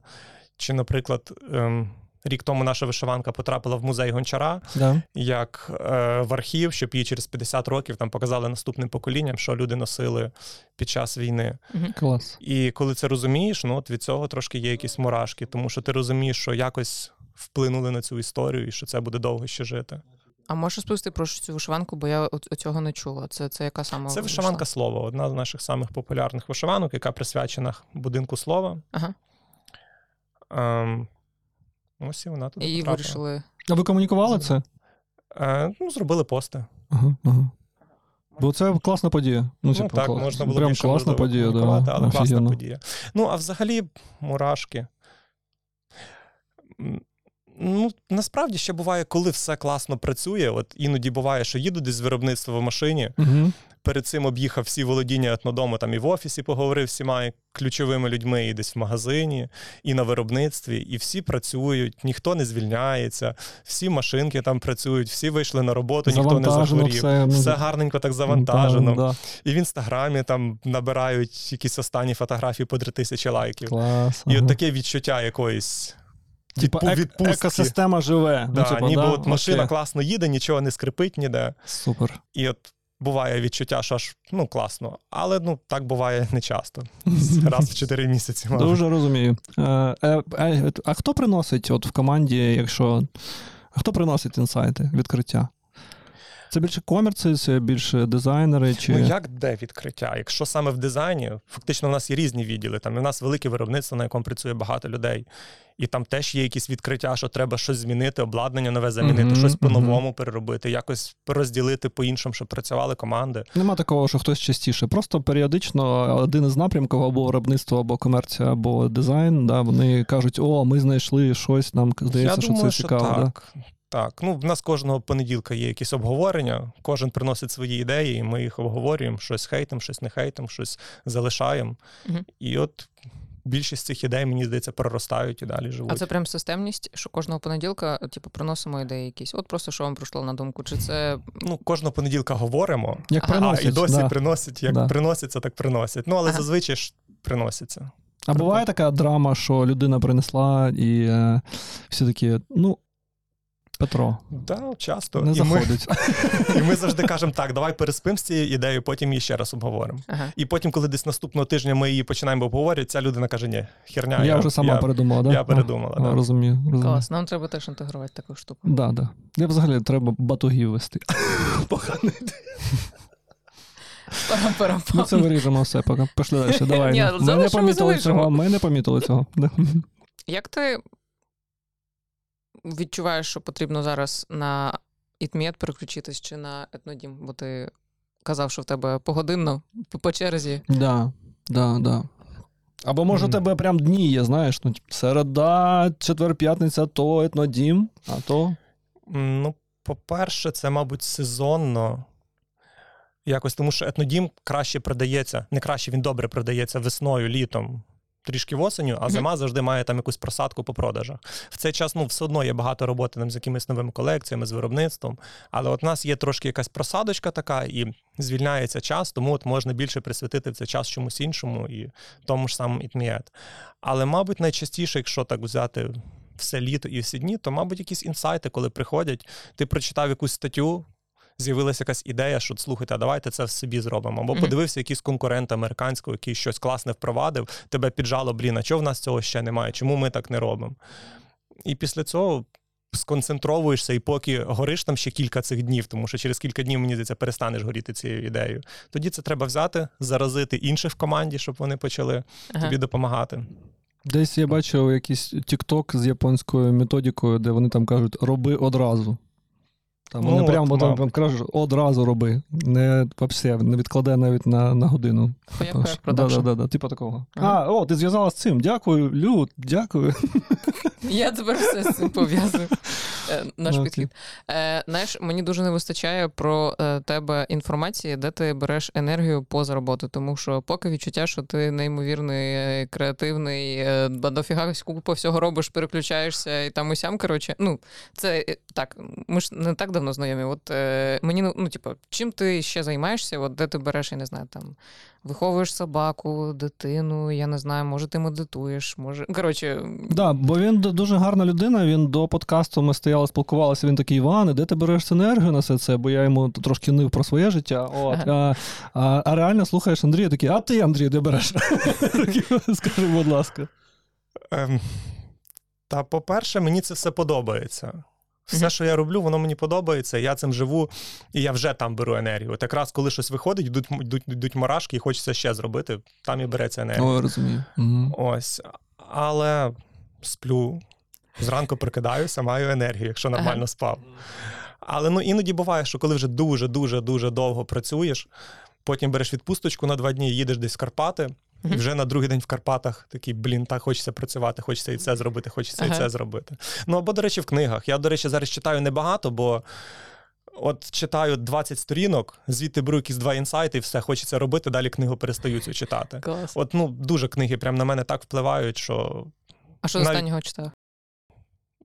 Чи, наприклад, ем, рік тому наша вишиванка потрапила в музей гончара Да. як е, в архів, щоб її через 50 років там показали наступним поколінням, що люди носили під час війни. Мгм. Клас. І коли це розумієш, ну от від цього трошки є якісь мурашки, тому що ти розумієш, що якось вплинули на цю історію і що це буде довго ще жити. А можеш розповісти про цю вишиванку, бо я цього не чула. Це, це яка саме Це вишиванка слова, одна з наших самих популярних вишиванок, яка присвячена будинку слова. Ага. Ем, ось і вона туди І потрапила. вирішили. А ви комунікували це? Е, ну, зробили пости. Ага, ага. Бо це класна подія. Ну, Ну, типу, так, клас. можна було Прям більше класна подія, да. але Офігенно. класна подія. Ну, а взагалі, мурашки. Ну, насправді ще буває, коли все класно працює. От іноді буває, що їду десь з виробництва в машині. Угу. Перед цим об'їхав всі володіння етнодому, там і в офісі поговорив з всіма ключовими людьми, і десь в магазині, і на виробництві, і всі працюють, ніхто не звільняється, всі машинки там працюють, всі вийшли на роботу, ніхто не захворів. все. ну, Все гарненько так завантажено. Да. І в інстаграмі там набирають якісь останні фотографії по три тисячі лайків. Клас. І ага. от таке відчуття якоїсь Типа відпу- ек- відпустки. екосистема живе. Да, ну, типу, ніби да? от машина Окей. класно їде, нічого не скрипить ніде. Супер. І от буває відчуття, що аж ну класно. Але ну так буває не часто. Раз в 4 місяці. Може. Дуже розумію. А, а, е, а хто приносить от в команді, якщо. А хто приносить інсайти, відкриття? Це більше комерці, це більше дизайнери чи. Ну як де відкриття? Якщо саме в дизайні, фактично в нас є різні відділи. Там в нас велике виробництво, на якому працює багато людей. І там теж є якісь відкриття, що треба щось змінити, обладнання нове замінити, Мгм, щось по-новому переробити, якось розділити по-іншому, щоб працювали команди. Нема такого, що хтось частіше. Просто періодично один із напрямків або виробництво, або комерція, або дизайн. Да, вони кажуть, о, ми знайшли щось, нам здається, Я що думаю, це цікаво. Да? так. Так, ну в нас кожного понеділка є якісь обговорення, кожен приносить свої ідеї, і ми їх обговорюємо, щось хейтим, щось не хейтим, щось залишаємо. Мгм. І от більшість цих ідей, мені здається, проростають і далі живуть. А це прям системність, що кожного понеділка, типу, приносимо ідеї якісь. От просто що вам прийшло на думку. Чи це ну, кожного понеділка говоримо, Як Ага. приносять. а і досі да. приносять, як Да. приносяться, так приносять. Ну, але Ага. зазвичай ж приносяться. А буває така драма, що людина принесла, і е, всі такі, ну, Петро, Да, часто. не і, ми, і ми завжди кажемо, так, давай переспимо з цією ідеєю, потім її ще раз обговоримо. ага. І потім, коли десь наступного тижня ми її починаємо обговорювати, ця людина каже: ні, херня. я, вже сама я, передумала, да? я передумала, А, да. Розумію. розумію. клас. Нам треба теж інтегрувати таку штуку. Да, да. Я взагалі треба батугів вести. Погано. Парам-парам. Ну це виріжемо все, поки пішли далі. Давай. Ні, ми не помітили цього, ми не помітили цього. Як ти відчуваєш, що потрібно зараз на ітміет переключитись чи на етнодім? Бо ти казав, що в тебе погодинно по- по черзі. Да, да, да. Або може у Мгм. тебе прям дні є, знаєш, ну, середа, четвер, п'ятниця, то етнодім, а то. Ну, по-перше, це, мабуть, сезонно. Якось тому, що етнодім краще продається, не краще, він добре продається весною, літом, трішки осеню, а зима завжди має там якусь просадку по продажах. В цей час ну, все одно є багато роботи там, з якимись новими колекціями, з виробництвом. Але от у нас є трошки якась просадочка така, і звільняється час, тому от можна більше присвятити в цей час чомусь іншому і тому ж самому ітмієт. Але, мабуть, найчастіше, якщо так взяти все літо і всі дні, то, мабуть, якісь інсайти, коли приходять, ти прочитав якусь статтю. З'явилася якась ідея, що слухайте, а давайте це в собі зробимо. Або Мгм. подивився якийсь конкурент американського, який щось класне впровадив, тебе піджало, блін, а чого в нас цього ще немає? Чому ми так не робимо? І після цього сконцентровуєшся, і поки гориш там ще кілька цих днів, тому що через кілька днів, мені здається, перестанеш горіти цією ідеєю. Тоді це треба взяти, заразити інших в команді, щоб вони почали Ага. тобі допомагати. Десь я бачив якийсь TikTok з японською методикою, де вони там кажуть роби одразу. Там Ну, вони от, прямо там, там кажуть, одразу роби. Не вообще, не відкладай навіть на, на годину. Хояк, Тож, хояк, да, продакшн. да, да, да, типу такого. Ага. А, о, ти зв'язала з цим. Дякую, Люд, дякую. Я тепер все з цим пов'язую. Е, Наш Ну, підхід. Е, Знаєш, мені дуже не вистачає про е, тебе інформації, де ти береш енергію поза роботи, тому що поки відчуття, що ти неймовірний, е, креативний, е, дофіга купу всього робиш, переключаєшся і там усям. Коротше, ну це е, так. Ми ж не так давно знайомі. От е, мені ну, ну, типу, чим ти ще займаєшся? От де ти береш, я не знаю, там виховуєш собаку, дитину, я не знаю, може, ти медитуєш, може. Коротше, Да, бо він дуже гарна людина. Він до подкасту ми стояли, спілкувалися. Він такий Іване, де ти береш енергію на все це? Бо я йому трошки нив про своє життя. От, а, а, а реально слухаєш Андрія, такий, а ти, Андрій, де береш? Скажи, будь ласка. Ем, та, по-перше, мені це все подобається. Все, що я роблю, воно мені подобається, я цим живу, і я вже там беру енергію. От якраз коли щось виходить, йдуть, йдуть, йдуть марашки, і хочеться ще зробити, там і береться енергія. О, розумію. Угу. Ось. Але сплю, зранку прикидаюся, маю енергію, якщо нормально Ага. спав. Але ну, іноді буває, що коли вже дуже-дуже дуже довго працюєш, потім береш відпусточку на два дні, їдеш десь в Карпати, і вже на другий день в Карпатах такий, блін, так хочеться працювати, хочеться і це зробити, хочеться Ага. і це зробити. Ну або, до речі, в книгах. Я, до речі, зараз читаю небагато, бо. От читаю 20 сторінок, звідти беру якісь два інсайти, і все хочеться робити, далі книгу перестаю цю читати. клас. От ну дуже книги прям на мене так впливають, що А що Нав... останнього читав?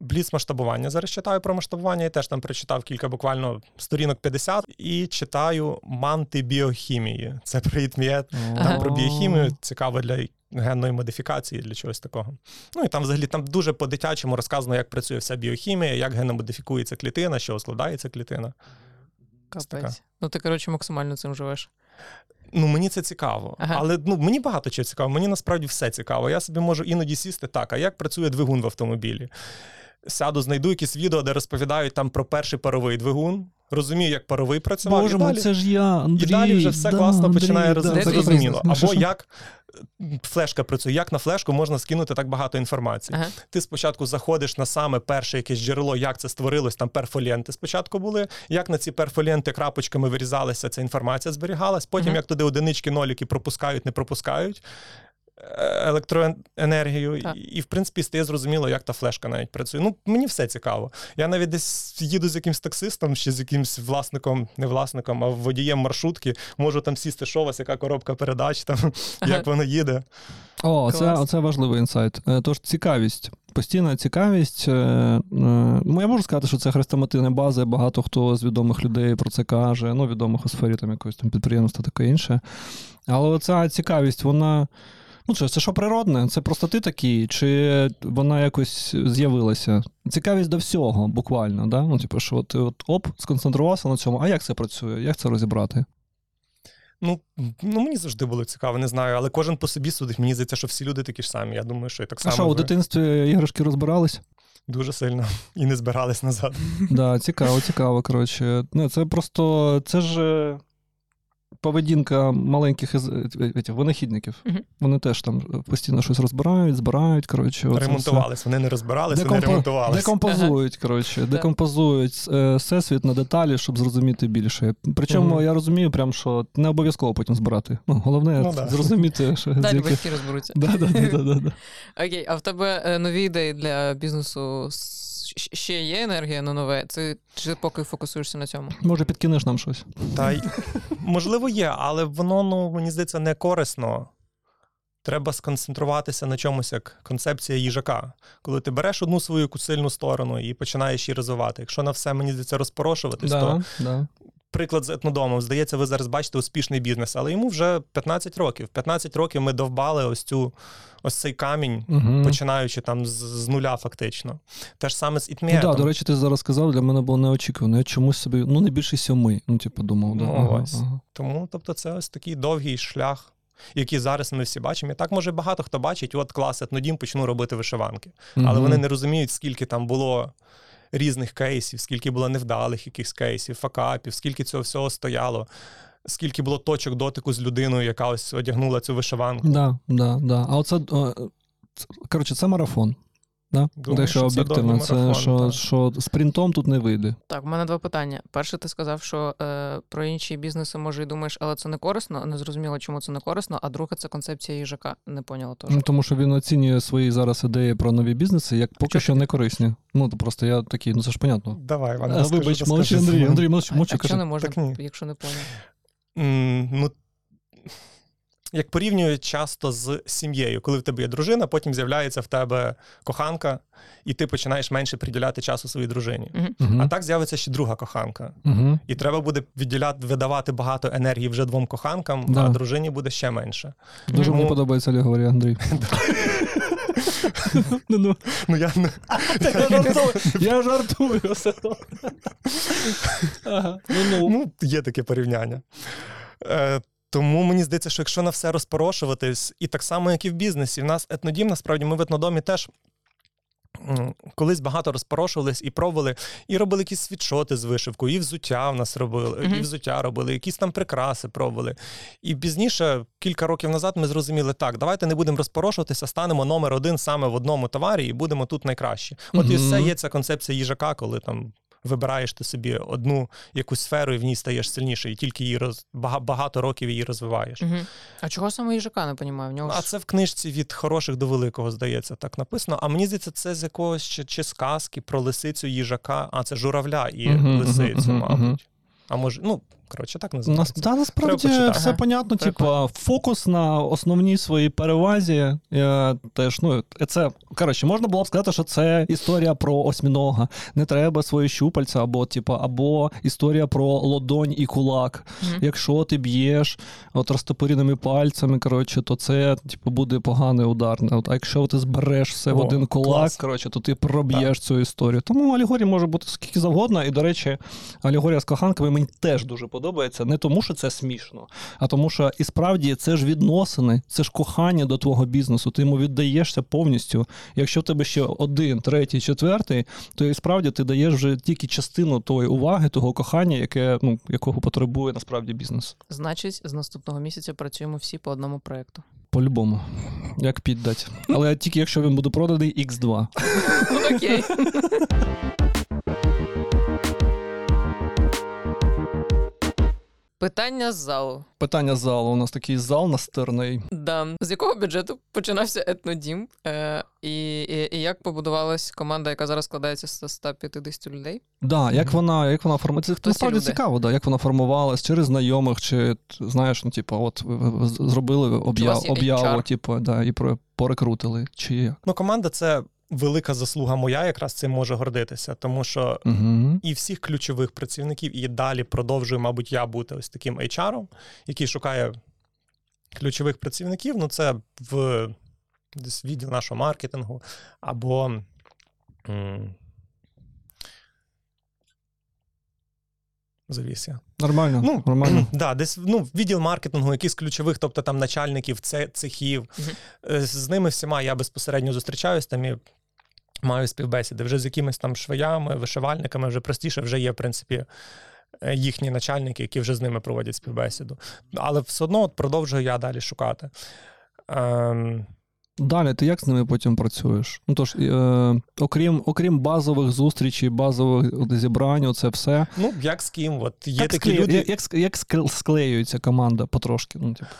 Бліц масштабування. Зараз читаю про масштабування і теж там прочитав кілька буквально сторінок 50 і читаю манти біохімії. Це про ітмієт, там про біохімію цікаво для генної модифікації, для чогось такого. Ну і там взагалі там дуже по-дитячому розказано, як працює вся біохімія, як геномодифікується клітина, що складається клітина. Капець. Ну ти, коротше, максимально цим живеш. Ну, мені це цікаво. Ага. Але ну, мені багато чого цікаво. Мені насправді все цікаво. Я собі можу іноді сісти так, а як працює двигун в автомобілі? Сяду, знайду якісь відео, де розповідають там про перший паровий двигун. Розумію, як паровий працював. Боже і далі, це ж я, Андрій. і далі вже все да, класно Андрій, починає да, зрозуміло. Або як е, флешка працює, як на флешку можна скинути так багато інформації. Ага. Ти спочатку заходиш на саме перше якесь джерело, як це створилось, там перфолієнти спочатку були, як на ці перфолієнти крапочками вирізалися, ця інформація зберігалась, потім Мгм. як туди одинички, ноліки пропускають, не пропускають. Електроенергію, Так. і, в принципі, стає зрозуміло, як та флешка навіть працює. Ну, мені все цікаво. Я навіть десь їду з якимсь таксистом, чи з якимсь власником, не власником, а водієм маршрутки, можу там сісти, що у вас, яка коробка передач, там, як воно їде. О, це, оце важливий інсайт. Е, Тож цікавість. Постійна цікавість. Е, е, Ну, я можу сказати, що це хрестомативна база. Багато хто з відомих людей про це каже. Ну, відомих у сфері там якогось там підприємства, таке інше. Але оця цікавість, вона. Ну, це, це що природне? Це просто ти такий, чи вона якось з'явилася? Цікавість до всього, буквально, да? Ну, типу, що ти от оп, сконцентрувався на цьому. А як це працює? Як це розібрати? Ну, ну мені завжди було цікаво, не знаю, але кожен по собі судить. Мені здається, що всі люди такі ж самі. Я думаю, що і так А само що, у дитинстві іграшки розбирались? дуже сильно і не збирались назад. Да, цікаво, цікаво. Коротше. Ну, це просто це ж поведінка маленьких із- винахідників. Мгм. Вони теж там постійно щось розбирають, збирають. Коротше. Ремонтувались. Вони не розбирались, вони Декомпо- ремонтувалися. Декомпозують, коротше, декомпозують е, всесвіт на деталі, щоб зрозуміти більше. Причому Мгм. я розумію, прям, що не обов'язково потім збирати. Ну, головне Ну, да. зрозуміти, що Далі батьки розберуться. Да, да, да, да, да, да. Окей, а в тебе е, нові ідеї для бізнесу ще є енергія на нове? Це чи ти поки фокусуєшся на цьому? Може, підкинеш нам щось? Та й можливо є, але воно, ну мені здається, не корисно. Треба сконцентруватися на чомусь як концепція їжака. Коли ти береш одну свою сильну сторону і починаєш її розвивати. Якщо на все мені здається розпорошуватись, то Да, да. Приклад з етнодомом. Здається, ви зараз бачите успішний бізнес, але йому вже 15 років. 15 років ми довбали ось цю ось цей камінь, Угу. починаючи там з, з нуля, фактично. Те ж саме з Ну, ітмієтом. да, до речі, ти зараз сказав, для мене було неочікувано. Я чомусь собі, ну, не більше сьоми, ну, типу, думав. Да. Ну, ага, ось. ага. Тому, тобто, це ось такий довгий шлях, який зараз ми всі бачимо. І так може багато хто бачить, от клас етнодім почну робити вишиванки. Але Мгм. вони не розуміють, скільки там було різних кейсів, скільки було невдалих якихось кейсів, факапів, скільки цього всього стояло, скільки було точок дотику з людиною, яка ось одягнула цю вишиванку. Да, да, да. А оце, коротше, це марафон. Да? Думаю, що об'єктивно, це марафон, що, так. що спринтом тут не вийде. Так, в мене два питання. Перше, ти сказав, що е, про інші бізнеси може і думаєш, але це не корисно. Не зрозуміло, чому це не корисно. А друге, це концепція їжака. Не поняла теж. Ну, тому що він оцінює свої зараз ідеї про нові бізнеси як поки що ти- не корисні. Ну, то просто я такий, ну це ж понятно. Давай, Іван, А, розкажи, вибач, мовчи, Андрій. Андрій, мовчи, а мовчи, якщо не можна, Так ні. якщо не поняв. М, Ну, як порівнюють часто з сім'єю, коли в тебе є дружина, потім з'являється в тебе коханка, і ти починаєш менше приділяти часу своїй дружині. Мгм. А так з'явиться ще друга коханка. Мгм. І треба буде відділяти, видавати багато енергії вже двом коханкам, Да. а дружині буде ще менше. Дуже Тому- мені подобається Олег Андрій. Ну, ну, Ну я не- Я жартую, я жартую. все. Ага, Ну, ну. ну, є таке порівняння. Тому мені здається, що якщо на все розпорошуватись, і так само, як і в бізнесі, в нас етнодім, насправді, ми в етнодомі теж. Колись багато розпорошувались і пробували, і робили якісь світшоти з вишивкою, і взуття в нас робили, Мгм. і взуття робили, якісь там прикраси пробували. І пізніше, кілька років назад, ми зрозуміли, так, давайте не будемо розпорошуватися, станемо номер один саме в одному товарі і будемо тут найкращі. От і все є ця концепція їжака, коли там вибираєш ти собі одну якусь сферу і в ній стаєш сильніше, і тільки її роз... багато років її розвиваєш. Угу. А чого саме їжака не понімаю? В нього А ж... це в книжці від хороших до великого, здається, так написано. А мені здається, це з якогось чи, чи сказки про лисицю їжака, а це журавля і угу, лисицю, угу, мабуть. А може, ну, Коротше, так називається. да, насправді почитати. все Ага. понятно. Типа, фокус на основній своїй перевазі. е, теж, ну, це, коротше, можна було б сказати, що це історія про осьмінога. Не треба свої щупальця, або, типа, або історія про лодонь і кулак. Мгм. Якщо ти б'єш от розтопиреними пальцями, коротше, то це типу, буде поганий удар. От, а якщо ти збереш все в один кулак, клас. коротше, то ти проб'єш цю історію. Тому алегорія може бути скільки завгодно. І, до речі, алегорія з коханками мені теж дуже подобається. Не тому, що це смішно, а тому, що і справді це ж відносини, це ж кохання до твого бізнесу. Ти йому віддаєшся повністю. Якщо в тебе ще один, третій, четвертий, то і справді ти даєш вже тільки частину тої уваги, того кохання, яке ну якого потребує насправді бізнес. Значить, з наступного місяця працюємо всі по одному проєкту. По-любому, як піддать. Але тільки якщо він буде проданий X2. Ну окей. Питання з залу. Питання з залу. У нас такий зал настирний. Да. З якого бюджету починався етнодім? Е, і, і, і як побудувалась команда, яка зараз складається з 150 людей? Да, як вона, як вона формується? Це насправді люди? цікаво, да, як вона формувалась, через знайомих, чи знаєш, ну, типу, от зробили об'яв, об'яву, типу, да, і про- порекрутили, чи як. Ну, команда це велика заслуга моя, якраз цим може гордитися, тому що Угу. і всіх ключових працівників, і далі продовжую, мабуть, я бути ось таким HR, який шукає ключових працівників. Ну, це в десь відділ нашого маркетингу або. м, Завіс я. Нормально, Ну, нормально. Да, десь ну, відділ маркетингу, якийсь ключових, тобто там начальників, це цехів. Е, З ними всіма я безпосередньо зустрічаюсь там і маю співбесіди. Вже з якимись там швеями, вишивальниками вже простіше, вже є, в принципі, е, їхні начальники, які вже з ними проводять співбесіду. Але все одно от продовжую я далі шукати. Ем, Далі, ти як з ними потім працюєш? Ну тож, е, окрім, окрім базових зустрічей, базових зібрань, це все. ну, як з ким? От є як, такі склею- люди. як, як, як склеюється команда потрошки? Ну, типу.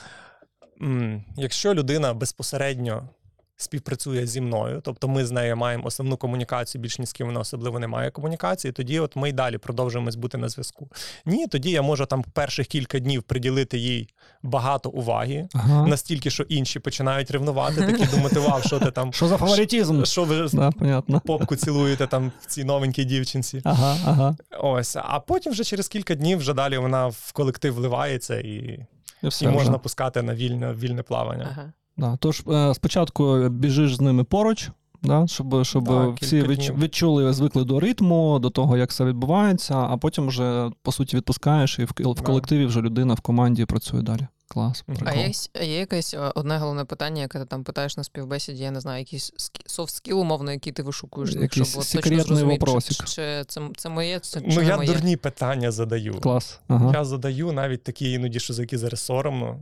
Якщо людина безпосередньо співпрацює зі мною, тобто ми з нею маємо основну комунікацію, більш ні з ким вона особливо не має комунікації, тоді от ми й далі продовжуємось бути на зв'язку. Ні, тоді я можу там перших кілька днів приділити їй багато уваги, Ага. настільки, що інші починають ревнувати, такі думати, вау, що ти там, Що за фаворитизм? що ви Да, понятно. попку цілуєте там в цій новенькій дівчинці. Ага, ага. Ось, а потім вже через кілька днів вже далі вона в колектив вливається і, І, все і можна пускати на вільне, вільне плавання. Ага. Да. Тож е, спочатку біжиш з ними поруч, да, щоб, щоб Так, всі днів. відчули, звикли до ритму, до того, як все відбувається, а потім вже, по суті, відпускаєш, і в, в колективі вже людина в команді працює далі. Клас. Мгм. А є, є якесь е, одне головне питання, яке ти там питаєш на співбесіді, я не знаю, якийсь софт скіл, умовно, який ти вишукуєш, них, Якийсь точно зрозуміти, чи, чи, чи це, це моє, це, чи Ну, не я моє. дурні питання задаю. Клас. Ага. Я задаю навіть такі іноді, що за які зараз соромно.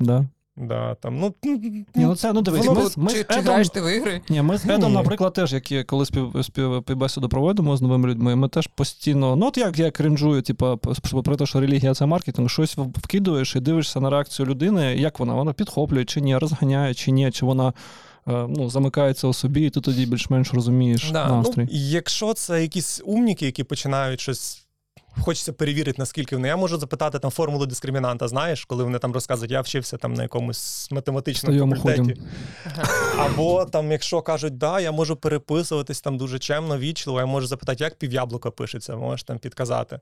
Да. Да, там, ну, Ні, ну це, ну дивись, Воно ми, ми чи, з чи Едом- граєш ти в ігри? Ні, ми з Едом, наприклад, теж, які коли спів, спів, співбесіду проводимо з новими людьми, ми теж постійно, ну от як я кринжую, типу, про те, що релігія це маркетинг, щось вкидуєш і дивишся на реакцію людини, як вона, вона підхоплює чи ні, розганяє чи ні, чи вона е, ну, замикається у собі, і ти тоді більш-менш розумієш да, ну, настрій. якщо це якісь умніки, які починають щось. Хочеться перевірити, наскільки вони. Я можу запитати там формулу дискримінанта, знаєш, коли вони там розказують, я вчився там на якомусь математичному факультеті. Або там, якщо кажуть, да, я можу переписуватись там дуже чемно, вічливо, я можу запитати, як пів'яблука пишеться, можеш там підказати.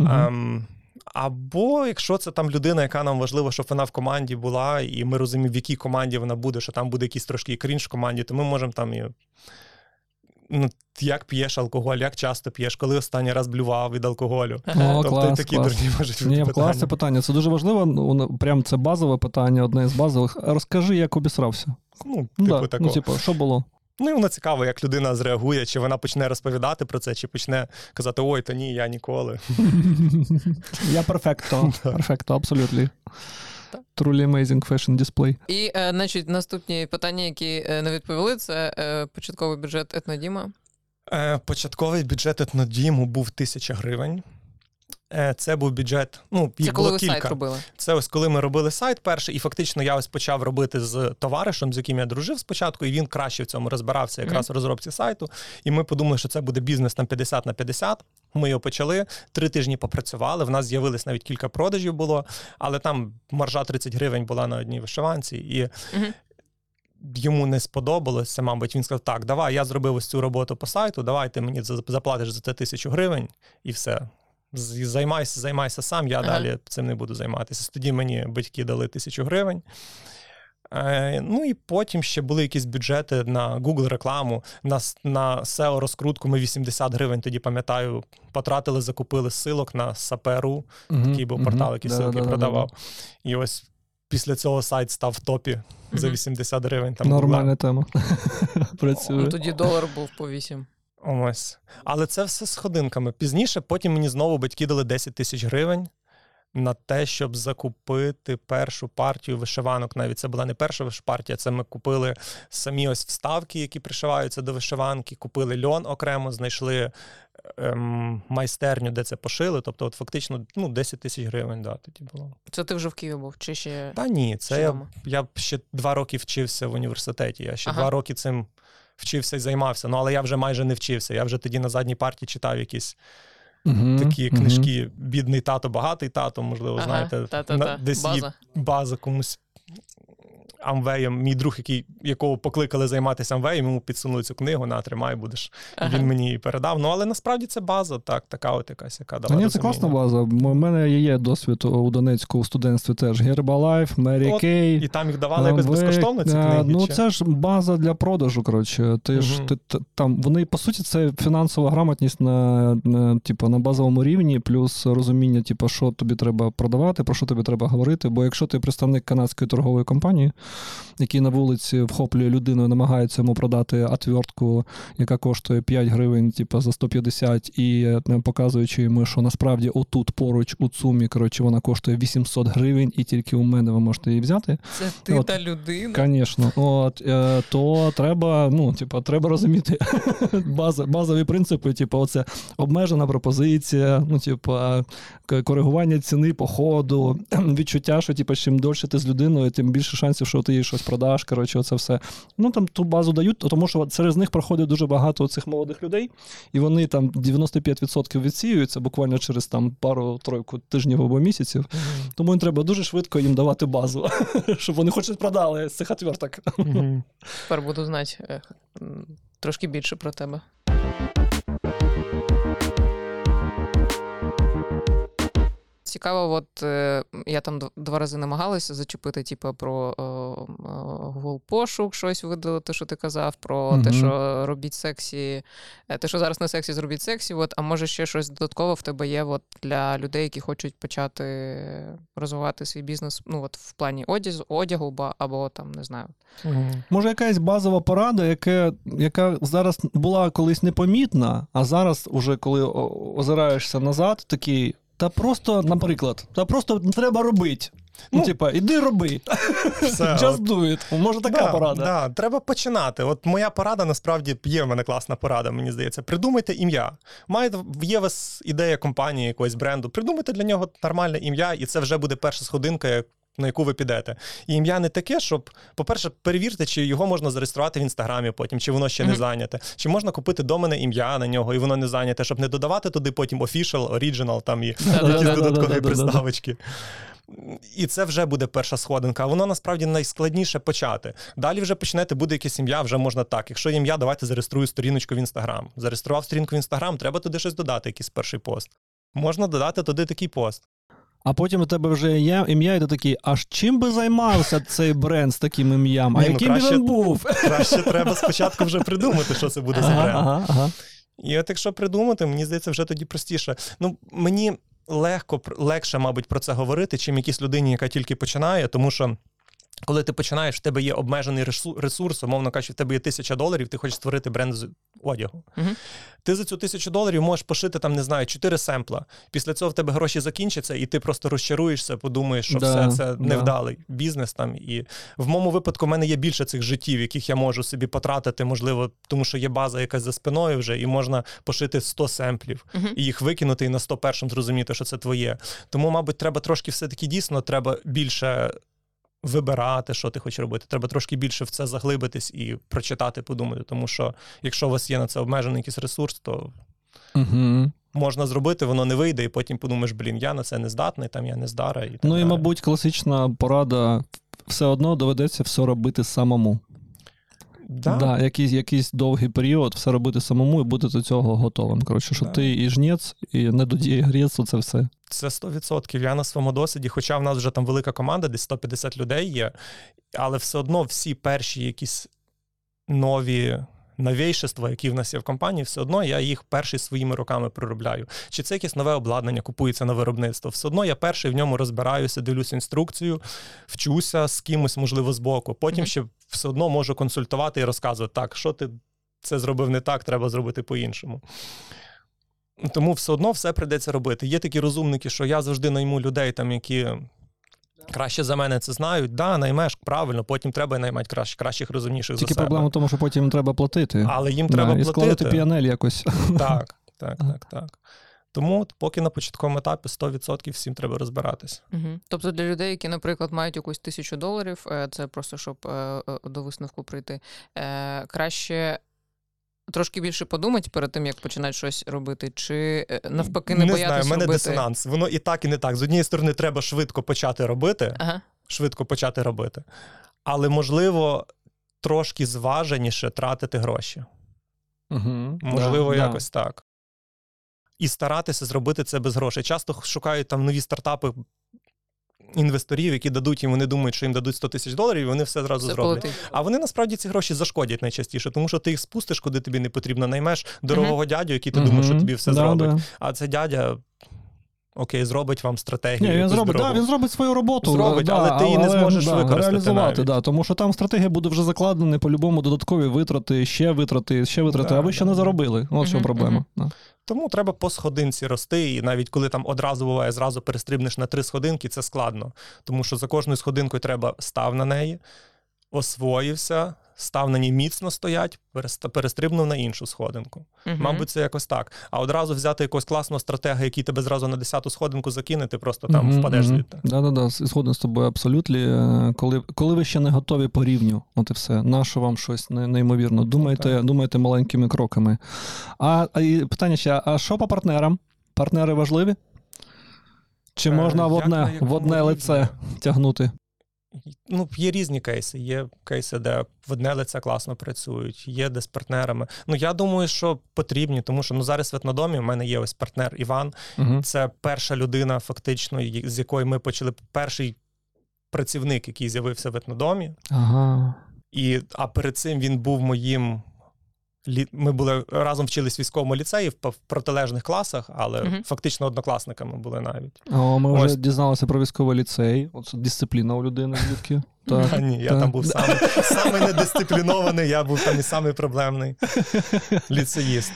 Ем, або якщо це там людина, яка нам важливо, щоб вона в команді була, і ми розуміємо, в якій команді вона буде, що там буде якийсь трошки крінж в команді, то ми можемо там і. Ну, як п'єш алкоголь, як часто п'єш, коли останній раз блював від алкоголю. О, тобто клас, такі клас. дурні можуть бути Ні, питання. класне питання. Це дуже важливо. Ну, прям це базове питання, одне з базових. Розкажи, як обісрався. Ну, Ну, типу да. такого. ну, типу, що було? Ну і воно цікаво, як людина зреагує, чи вона почне розповідати про це, чи почне казати: Ой, то ні, я ніколи. Я перфекто. Перфекто, абсолютно. Так. Truly amazing fashion display. І, е, значить, наступні питання, які е, не відповіли, це е, початковий бюджет етнодіма. Е, початковий бюджет етнодіму був тисяча гривень. Е, Це був бюджет. Ну, їх Це коли було ви кілька. сайт робили. Це ось коли ми робили сайт перший, і фактично я ось почав робити з товаришем, з яким я дружив спочатку, і він краще в цьому розбирався якраз в розробці сайту. І ми подумали, що це буде бізнес там 50 на 50. Ми його почали, три тижні попрацювали. В нас з'явилось навіть кілька продажів було, але там маржа 30 гривень була на одній вишиванці. І Мгм. йому не сподобалося, мабуть, він сказав: так, давай, я зробив ось цю роботу по сайту, давай ти мені заплатиш за це тисячу гривень, і все. Займайся, займайся сам, я Ага. далі цим не буду займатися. Тоді мені батьки дали тисячу гривень. Е, ну і потім ще були якісь бюджети на Google рекламу, на, на SEO розкрутку. Ми 80 гривень тоді пам'ятаю, потратили, закупили силок на Саперу, який був портал, який ссылки продавав. І ось після цього сайт став в топі за 80 гривень. Там Нормальна тема. Працює. Ну, тоді долар був по 8. Ось. Але це все з ходинками. Пізніше, потім мені знову батьки дали 10 тисяч гривень. На те, щоб закупити першу партію вишиванок. Навіть це була не перша партія, це ми купили самі ось вставки, які пришиваються до вишиванки, купили льон окремо, знайшли ем, майстерню, де це пошили. Тобто, от фактично, ну, 10 тисяч гривень, да, тоді було. Це ти вже в Києві був? Чи ще Та ні, це я, я ще два роки вчився в університеті. Я ще Ага. два роки цим вчився і займався. Ну, але я вже майже не вчився. Я вже тоді на задній парті читав якісь Мгм, такі мгм. книжки Бідний тато, багатий тато, можливо, Ага, знаєте, та-та-та, на- десь є база. база комусь. Амвеєм, мій друг, який, якого покликали займатися Амвеєм, йому підсунули цю книгу, на, тримай, будеш. Ага. Він мені її передав. Ну, але насправді це база, так, така от якась, яка дала. Ні, це класна база. У мене є досвід у Донецьку у студентстві теж. Mary От, Kay. І там їх давали якось безкоштовно ці е, книги. Ну, чи? це ж база для продажу. Коротше, ти ж ти, там вони по суті це фінансова грамотність на, на, типу, на базовому рівні, плюс розуміння, типу, що тобі треба продавати, про що тобі треба говорити. Бо якщо ти представник канадської торгової компанії, який на вулиці вхоплює людину і намагається йому продати отвертку, яка коштує 5 гривень, типу, за 150, і е, показуючи йому, що насправді отут поруч у ЦУМі, коротше, вона коштує 800 гривень, і тільки у мене ви можете її взяти. Це ти От. та людина. Звісно, от е, то треба, ну, типу, треба розуміти базові принципи, типу, оце обмежена пропозиція, ну, типу, коригування ціни по ходу, відчуття, що типу, чим дольше ти з людиною, тим більше шансів, що ти їй щось продаш. Коротше, оце все. Ну там ту базу дають, тому що через них проходить дуже багато цих молодих людей, і вони там 95% відсіюються буквально через там пару-тройку тижнів або місяців. Мгм. Тому їм треба дуже швидко їм давати базу, щоб вони хоч щось продали з цих отверток. Тепер буду знати е, трошки більше про тебе. Цікаво, от е, я там два рази намагалася зачепити, типу, про Google пошук, щось видалити, що ти казав, про те, що робіть сексі, е, те, що зараз на сексі, зробіть сексі. От, а може ще щось додатково в тебе є от, для людей, які хочуть почати розвивати свій бізнес, ну от в плані одягу, ба- або там не знаю. Мгм. Може, якась базова порада, яка, яка зараз була колись непомітна, а зараз, уже коли озираєшся назад, такий. Та просто, наприклад, та просто треба робити. Ну, Ну, типа, іди роби. Все, Just do it. Може, така да, порада. Да, треба починати. От моя порада насправді є в мене класна порада, мені здається. Придумайте ім'я. Маєте, є у вас ідея компанії, якогось бренду. Придумайте для нього нормальне ім'я, і це вже буде перша сходинка, на яку ви підете. І ім'я не таке, щоб, по-перше, перевірте, чи його можна зареєструвати в інстаграмі потім, чи воно ще не зайняте. Чи можна купити домене ім'я на нього, і воно не зайняте, щоб не додавати туди потім official, original там і якісь додаткові приставочки. І це вже буде перша сходинка. А воно насправді найскладніше почати. Далі вже почнете, буде якесь ім'я, вже можна так. Якщо є ім'я, давайте зареєструю сторіночку в інстаграм. Зареєстрував сторінку в інстаграм, треба туди щось додати, якийсь перший пост. Можна додати туди такий пост. А потім у тебе вже є ім'я, і ти такий, аж чим би займався цей бренд з таким ім'ям? А Ні, ну, яким краще- він був? Краще треба спочатку вже придумати, що це буде за бренд. ага, ага. І от якщо придумати, мені здається, вже тоді простіше. Ну, мені легко, легше, мабуть, про це говорити, чим якійсь людині, яка тільки починає, тому що. Коли ти починаєш, в тебе є обмежений ресу- ресурс, умовно кажучи, в тебе є тисяча доларів, ти хочеш створити бренд з одягу. Мгм. Ти за цю тисячу доларів можеш пошити там, не знаю, чотири семпла. Після цього в тебе гроші закінчаться, і ти просто розчаруєшся, подумаєш, що Да, все це да. невдалий бізнес там. І в моєму випадку в мене є більше цих життів, яких я можу собі потратити, можливо, тому що є база якась за спиною вже, і можна пошити 100 семплів Мгм. і їх викинути, і на 101 зрозуміти, що це твоє. Тому, мабуть, треба трошки все-таки дійсно треба більше. Вибирати, що ти хочеш робити. Треба трошки більше в це заглибитись і прочитати, подумати. Тому що якщо у вас є на це обмежений якийсь ресурс, то Угу. можна зробити, воно не вийде, і потім подумаєш, блін, я на це не здатний, там я не здара. І так Ну і, далі. мабуть, класична порада все одно доведеться все робити самому. Да. Да, якийсь, якийсь довгий період все робити самому і бути до цього готовим. Коротше, що Да. ти і жнець, і недодій грець, це все. Це 100%. Я на своєму досвіді, хоча в нас вже там велика команда, десь 150 людей є, але все одно всі перші якісь нові. Новейшества, які в нас є в компанії, все одно я їх перший своїми руками проробляю. Чи це якесь нове обладнання купується на виробництво? Все одно я перший в ньому розбираюся, дивлюся інструкцію, вчуся з кимось, можливо, збоку. Потім Мгм. ще все одно можу консультувати і розказувати, так, що ти це зробив не так, треба зробити по-іншому. Тому все одно все прийдеться робити. Є такі розумники, що я завжди найму людей, там, які краще за мене це знають. Да, наймеш правильно, потім треба наймати кращих, кращих розумніших Тільки за себе. проблема в тому, що потім їм треба платити. Але їм Да, треба і складати піанель якось. Так, так, так, так. Тому поки на початковому етапі 100% всім треба розбиратись. Мгм. Тобто для людей, які, наприклад, мають якусь тисячу доларів, е, це просто щоб е, е, до висновку прийти, краще. Трошки більше подумати перед тим, як починати щось робити, чи е, навпаки не, не боятися знаю, в мене робити. дисонанс. Воно і так, і не так. З однієї сторони, треба швидко почати робити, Ага. швидко почати робити. Але можливо, трошки зваженіше тратити гроші. Угу. Можливо, якось так. І старатися зробити це без грошей. Часто шукають там нові стартапи інвесторів, які дадуть їм, вони думають, що їм дадуть 100 тисяч доларів, і вони все зразу зроблять. полетить. А вони насправді ці гроші зашкодять найчастіше, тому що ти їх спустиш, куди тобі не потрібно, наймеш дорогого дядю, який ти думаєш, що тобі все да, зробить. Да. А це дядя. Окей, зробить вам стратегію. Ні, він зробить, да, він зробить свою роботу. Зробить, да, але ти її не зможеш да, використати реалізувати, навіть. да, тому що там стратегія буде вже закладена, по-любому додаткові витрати, ще витрати, ще витрати, Да, а ви ще да, не заробили. От що проблема. Да. Тому треба по сходинці рости, і навіть коли там одразу буває, зразу перестрибнеш на три сходинки, це складно. Тому що за кожною сходинкою треба став на неї, освоївся, став на ній міцно стоять, перестрибнув на іншу сходинку. Мгм. Мабуть, це якось так. А одразу взяти якогось класного стратега, який тебе зразу на десяту сходинку закине, ти просто там Мгм, впадеш звідти. Да-да-да, згоден з тобою абсолютно. Е, Коли, коли ви ще не готові по рівню, от і все, нащо вам щось неймовірно? Думайте, так. думайте маленькими кроками. А, а і питання ще: а що по партнерам? Партнери важливі? Чи Е, можна в одне, в одне лице тягнути? Ну, є різні кейси. Є кейси, де в одне лице класно працюють, є де з партнерами. Ну, я думаю, що потрібні, тому що ну, зараз в етнодомі в мене є ось партнер Іван. Угу. Це перша людина, фактично, з якої ми почали перший працівник, який з'явився в етнодомі. Ага. І, а перед цим він був моїм. Ми були разом вчились в військовому ліцеї в протилежних класах, але Мгм. фактично однокласниками були навіть. О, ми вже Ось. дізналися про військовий ліцей. От дисципліна у людини звідки. Так. А ні, я там був самий, самий недисциплінований, я був там і самий проблемний ліцеїст.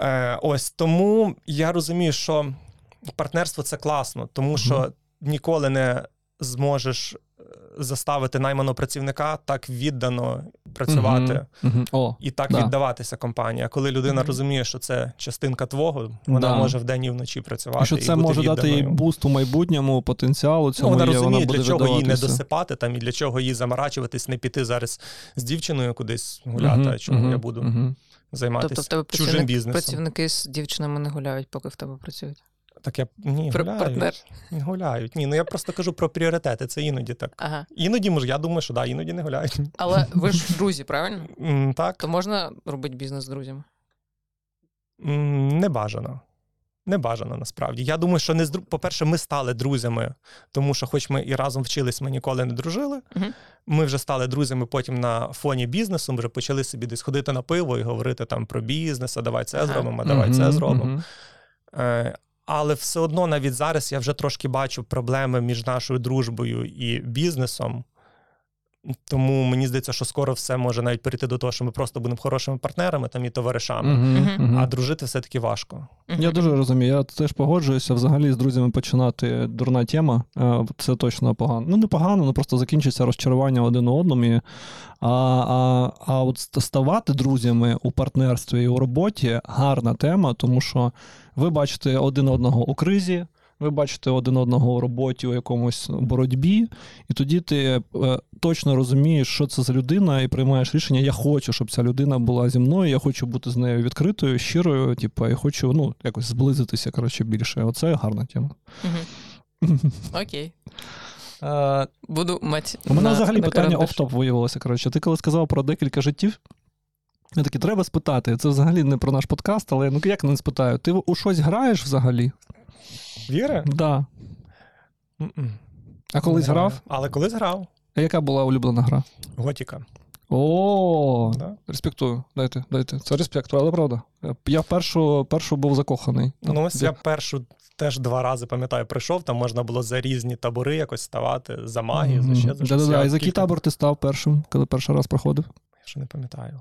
Е, ось тому я розумію, що партнерство це класно, тому що ніколи не зможеш заставити найманого працівника так віддано працювати. Мгм, мгм. О, І так Да. віддаватися компанії. А коли людина Мгм. розуміє, що це частинка твого, вона Да. може вдень і вночі працювати. і що і бути може дати їй буст у майбутньому, потенціалу Ну, вона є, розуміє, вона для чого їй не досипати там і для чого їй заморачуватись, не піти зараз з дівчиною кудись гуляти, а чому я буду займатися Тобто в тебе чужим працівник, бізнесом. працівники з дівчинами не гуляють, поки в тебе працюють. Так я ні, Пр- гуляють. партнер. Гуляють. Ні, ну я просто кажу про пріоритети. Це іноді так. Ага. Іноді може, я думаю, що да, іноді не гуляють. Але ви ж друзі, правильно? М, Так, То можна робити бізнес з друзями? М, не бажано. Не бажано насправді. Я думаю, що не з дру- по-перше, ми стали друзями, тому що, хоч ми і разом вчились, ми ніколи не дружили. Мгм. Ми вже стали друзями потім на фоні бізнесу. Ми вже почали собі десь ходити на пиво і говорити там про бізнес, а давай це Ага. зробимо, а давай це зробимо. Е, але все одно навіть зараз я вже трошки бачу проблеми між нашою дружбою і бізнесом. Тому мені здається, що скоро все може навіть перейти до того, що ми просто будемо хорошими партнерами там і товаришами. Мгм. мгм. А дружити все-таки важко. Я дуже розумію. Я теж погоджуюся. Взагалі з друзями починати дурна тема. Е, Це точно погано. Ну, не погано, ну просто закінчиться розчарування один у одному. І- А, а, а от ставати друзями у партнерстві і у роботі гарна тема, тому що ви бачите один одного у кризі. Ви бачите один одного у роботі у якомусь боротьбі, і тоді ти е, точно розумієш, що це за людина, і приймаєш рішення. Я хочу, щоб ця людина була зі мною. Я хочу бути з нею відкритою, щирою. Типу, я хочу ну якось зблизитися коротше більше. Оце гарна тема. Окей. Е, Буду мати. у мене на- взагалі на питання офтоп виявилося. Коротше, ти коли сказав про декілька життів. Я такий, треба спитати. Це взагалі не про наш подкаст, але ну як не спитаю? Ти у щось граєш взагалі? Віри? Да. А колись Не грав? Але колись грав. А яка була улюблена гра? Готіка. О, Да? респектую. Дайте, дайте. Це респект, але правда. Я першу, першу був закоханий. Ну, ось я першу теж два рази пам'ятаю, прийшов, там можна було за різні табори якось ставати, за магію, за ще за щось. Да-да-да. І за який табор ти став першим, коли перший раз проходив? Ще не пам'ятаю.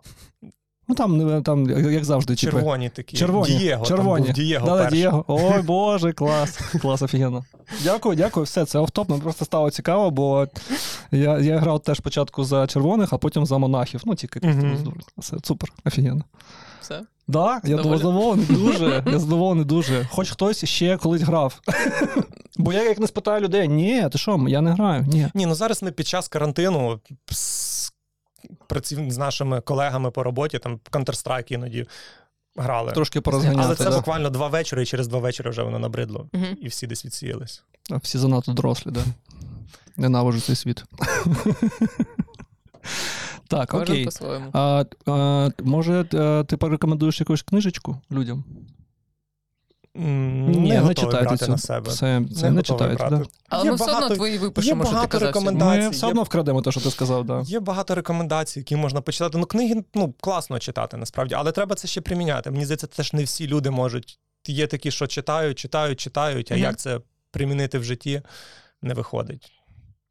Ну там, там як як завжди, типу. Червоні такі. Червоні. Дієго, червоні. Там був Дієго перший. Дієго. Ой, Боже, клас. Клас, офігенно. Дякую, дякую. Все, це офтоп. Нам просто стало цікаво, бо я, я грав теж спочатку за червоних, а потім за монахів. Ну, тільки Мгм. Все, супер, офігенно. Все. Да, я Доволі? задоволений дуже. Я задоволений дуже. Хоч хтось ще колись грав. Бо я як не спитаю людей, ні, ти що, я не граю. Ні. Ні, ну зараз ми під час карантину праців... з нашими колегами по роботі, там Counter-Strike іноді грали. Трошки порозганяти. Але це да. буквально два вечори, і через два вечори вже воно набридло. Мгм. І всі десь відсіялись. А, Всі занадто дорослі, да. Ненавижу цей світ. Так, окей. А, а, може, е, ти порекомендуєш якусь книжечку людям? М, Ні, не не готовий читайте брати на себе. Це, це не, готовий читаєте, брати. да? Але Є ми все одно твої випишемо, що ти багато казав. рекомендацій. Ми все є- одно вкрадемо те, що ти сказав, да. Є багато рекомендацій, які можна почитати. Ну, книги ну, класно читати, насправді, але треба це ще приміняти. Мені здається, це ж не всі люди можуть. Є такі, що читають, читають, читають, а Мгм. як це примінити в житті, не виходить.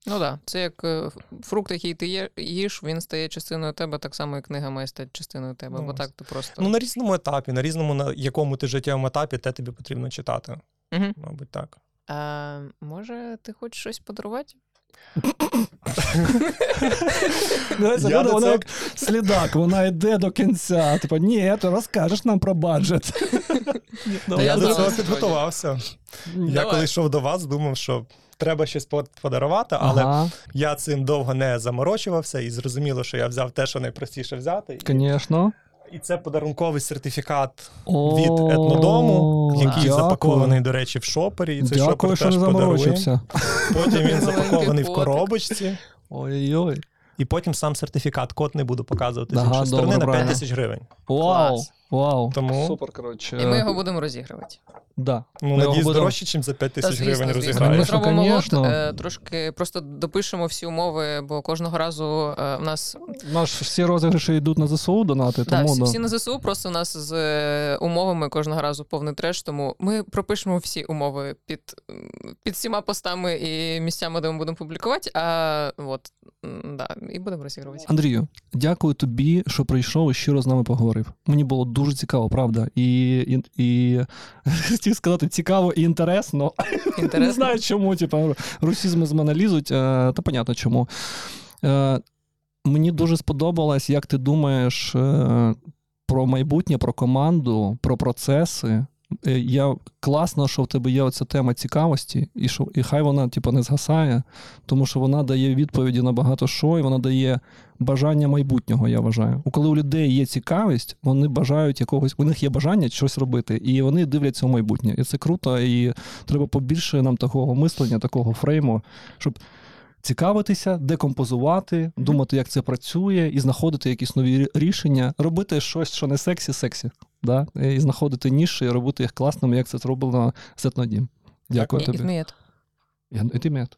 Ну так, да. це як е, фрукт, який ти є- їш, він стає частиною тебе, так само і книга має стати частиною тебе, Ну, бо так ти просто. Ну, на різному етапі, на різному на якому ти життєвому етапі, те тобі потрібно читати. Угу. Мабуть, так. А, може, ти хочеш щось подарувати? Вона, як слідак, вона йде до кінця. Типа, ні, ти розкажеш нам про баджет. Я, я до цього підготувався. Я коли йшов до вас, думав, що треба щось подарувати, але Ага, я цим довго не заморочувався і зрозуміло, що я взяв те, що найпростіше взяти. Звісно. І це подарунковий сертифікат О, від етнодому, який дякую. запакований, до речі, в шопері. І цей Дякую, шопер що теж подарує. Потім він запакований в коробочці, Ой-ой. і потім сам сертифікат. Код не буду показувати з іншої сторони на 5 тисяч гривень. Вау, Клас. Вау. Тому- Супер, коротше. І ми його будемо розігрувати. Да. Ну, Ми його надіюсь, будемо- дорожче, ніж за 5 тисяч гривень. Ми Конечно, зробимо лот, конечно. е, трошки просто допишемо всі умови, бо кожного разу е, в нас Наш всі розіграші йдуть на ЗСУ донати, да, тому всі, да. всі на ЗСУ, просто у нас з е, умовами кожного разу повний треш, тому ми пропишемо всі умови під, м, під всіма постами і місцями, де ми будемо публікувати, а от, м, да, і будемо розігрувати. Андрію, дякую тобі, що прийшов і щиро з нами поговорив. Мені було дуже цікаво, правда. І, і, і хотів сказати цікаво і інтересно. Не знаю чому, типу, русізми з мене лізуть, е, та понятно чому. Е, Мені дуже сподобалось, як ти думаєш е, про майбутнє, про команду, про процеси. Е, Я класно, що в тебе є оця тема цікавості, і що і хай вона типу, не згасає, тому що вона дає відповіді на багато що, і вона дає бажання майбутнього, я вважаю. У коли у людей є цікавість, вони бажають якогось, у них є бажання щось робити, і вони дивляться у майбутнє. І це круто, і треба побільше нам такого мислення, такого фрейму, щоб цікавитися, декомпозувати, думати, як це працює, і знаходити якісь нові рішення, робити щось, що не сексі, сексі. Да? І знаходити ніші, і робити їх класними, як це зроблено з етнодім. Дякую І, і тобі. вмієте. Я, і ти мед.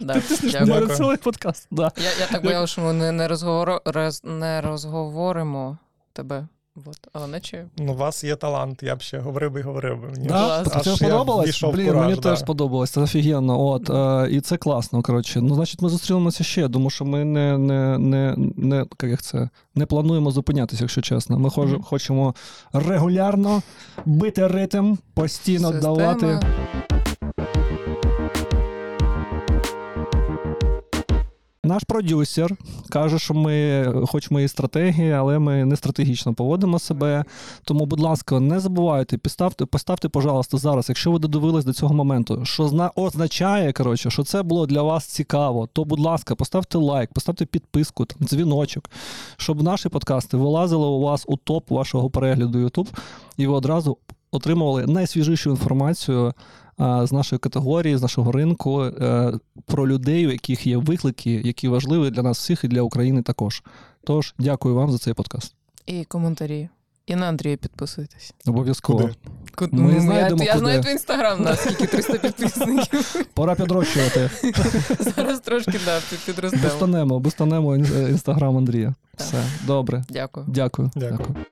Да, Дякую. дякую. Цілий подкаст. Да. Я, я так боявся, що ми не, не, розговор... роз... не розговоримо тебе. Вот. Але наче Ну, у вас є талант, я б ще говорив би і говорив би. Мені Да? аж- аж сподобалось? Блін, кураж, мені да. теж сподобалось, це офігенно. От, е, і це класно, коротше. Ну, значить, ми зустрінемося ще, тому що ми не, не, не, не, як це, не плануємо зупинятися, якщо чесно. Ми хож- Мгм. хочемо регулярно бити ритм, постійно система. давати. Наш продюсер каже, що ми, хоч ми і стратегії, але ми не стратегічно поводимо себе. Тому, будь ласка, не забувайте, поставте, поставте, пожалуйста, зараз, якщо ви додивились до цього моменту, що зна, означає, коротше, що це було для вас цікаво, то, будь ласка, поставте лайк, поставте підписку, там, дзвіночок, щоб наші подкасти вилазили у вас у топ вашого перегляду YouTube, і ви одразу отримували найсвіжішу інформацію з нашої категорії, з нашого ринку, е, про людей, у яких є виклики, які важливі для нас всіх і для України також. Тож, дякую вам за цей подкаст. І коментарі. І на Андрія підписуйтесь. Обов'язково. Куди? Ми Ну, знайдемо, я, я знаю твій інстаграм, на скільки 300 підписників. Пора підрощувати. Зараз трошки да, під- підростемо. Бустанемо, бустанемо інстаграм Андрія. Так. Все, добре. Дякую. Дякую. Дякую. Дякую.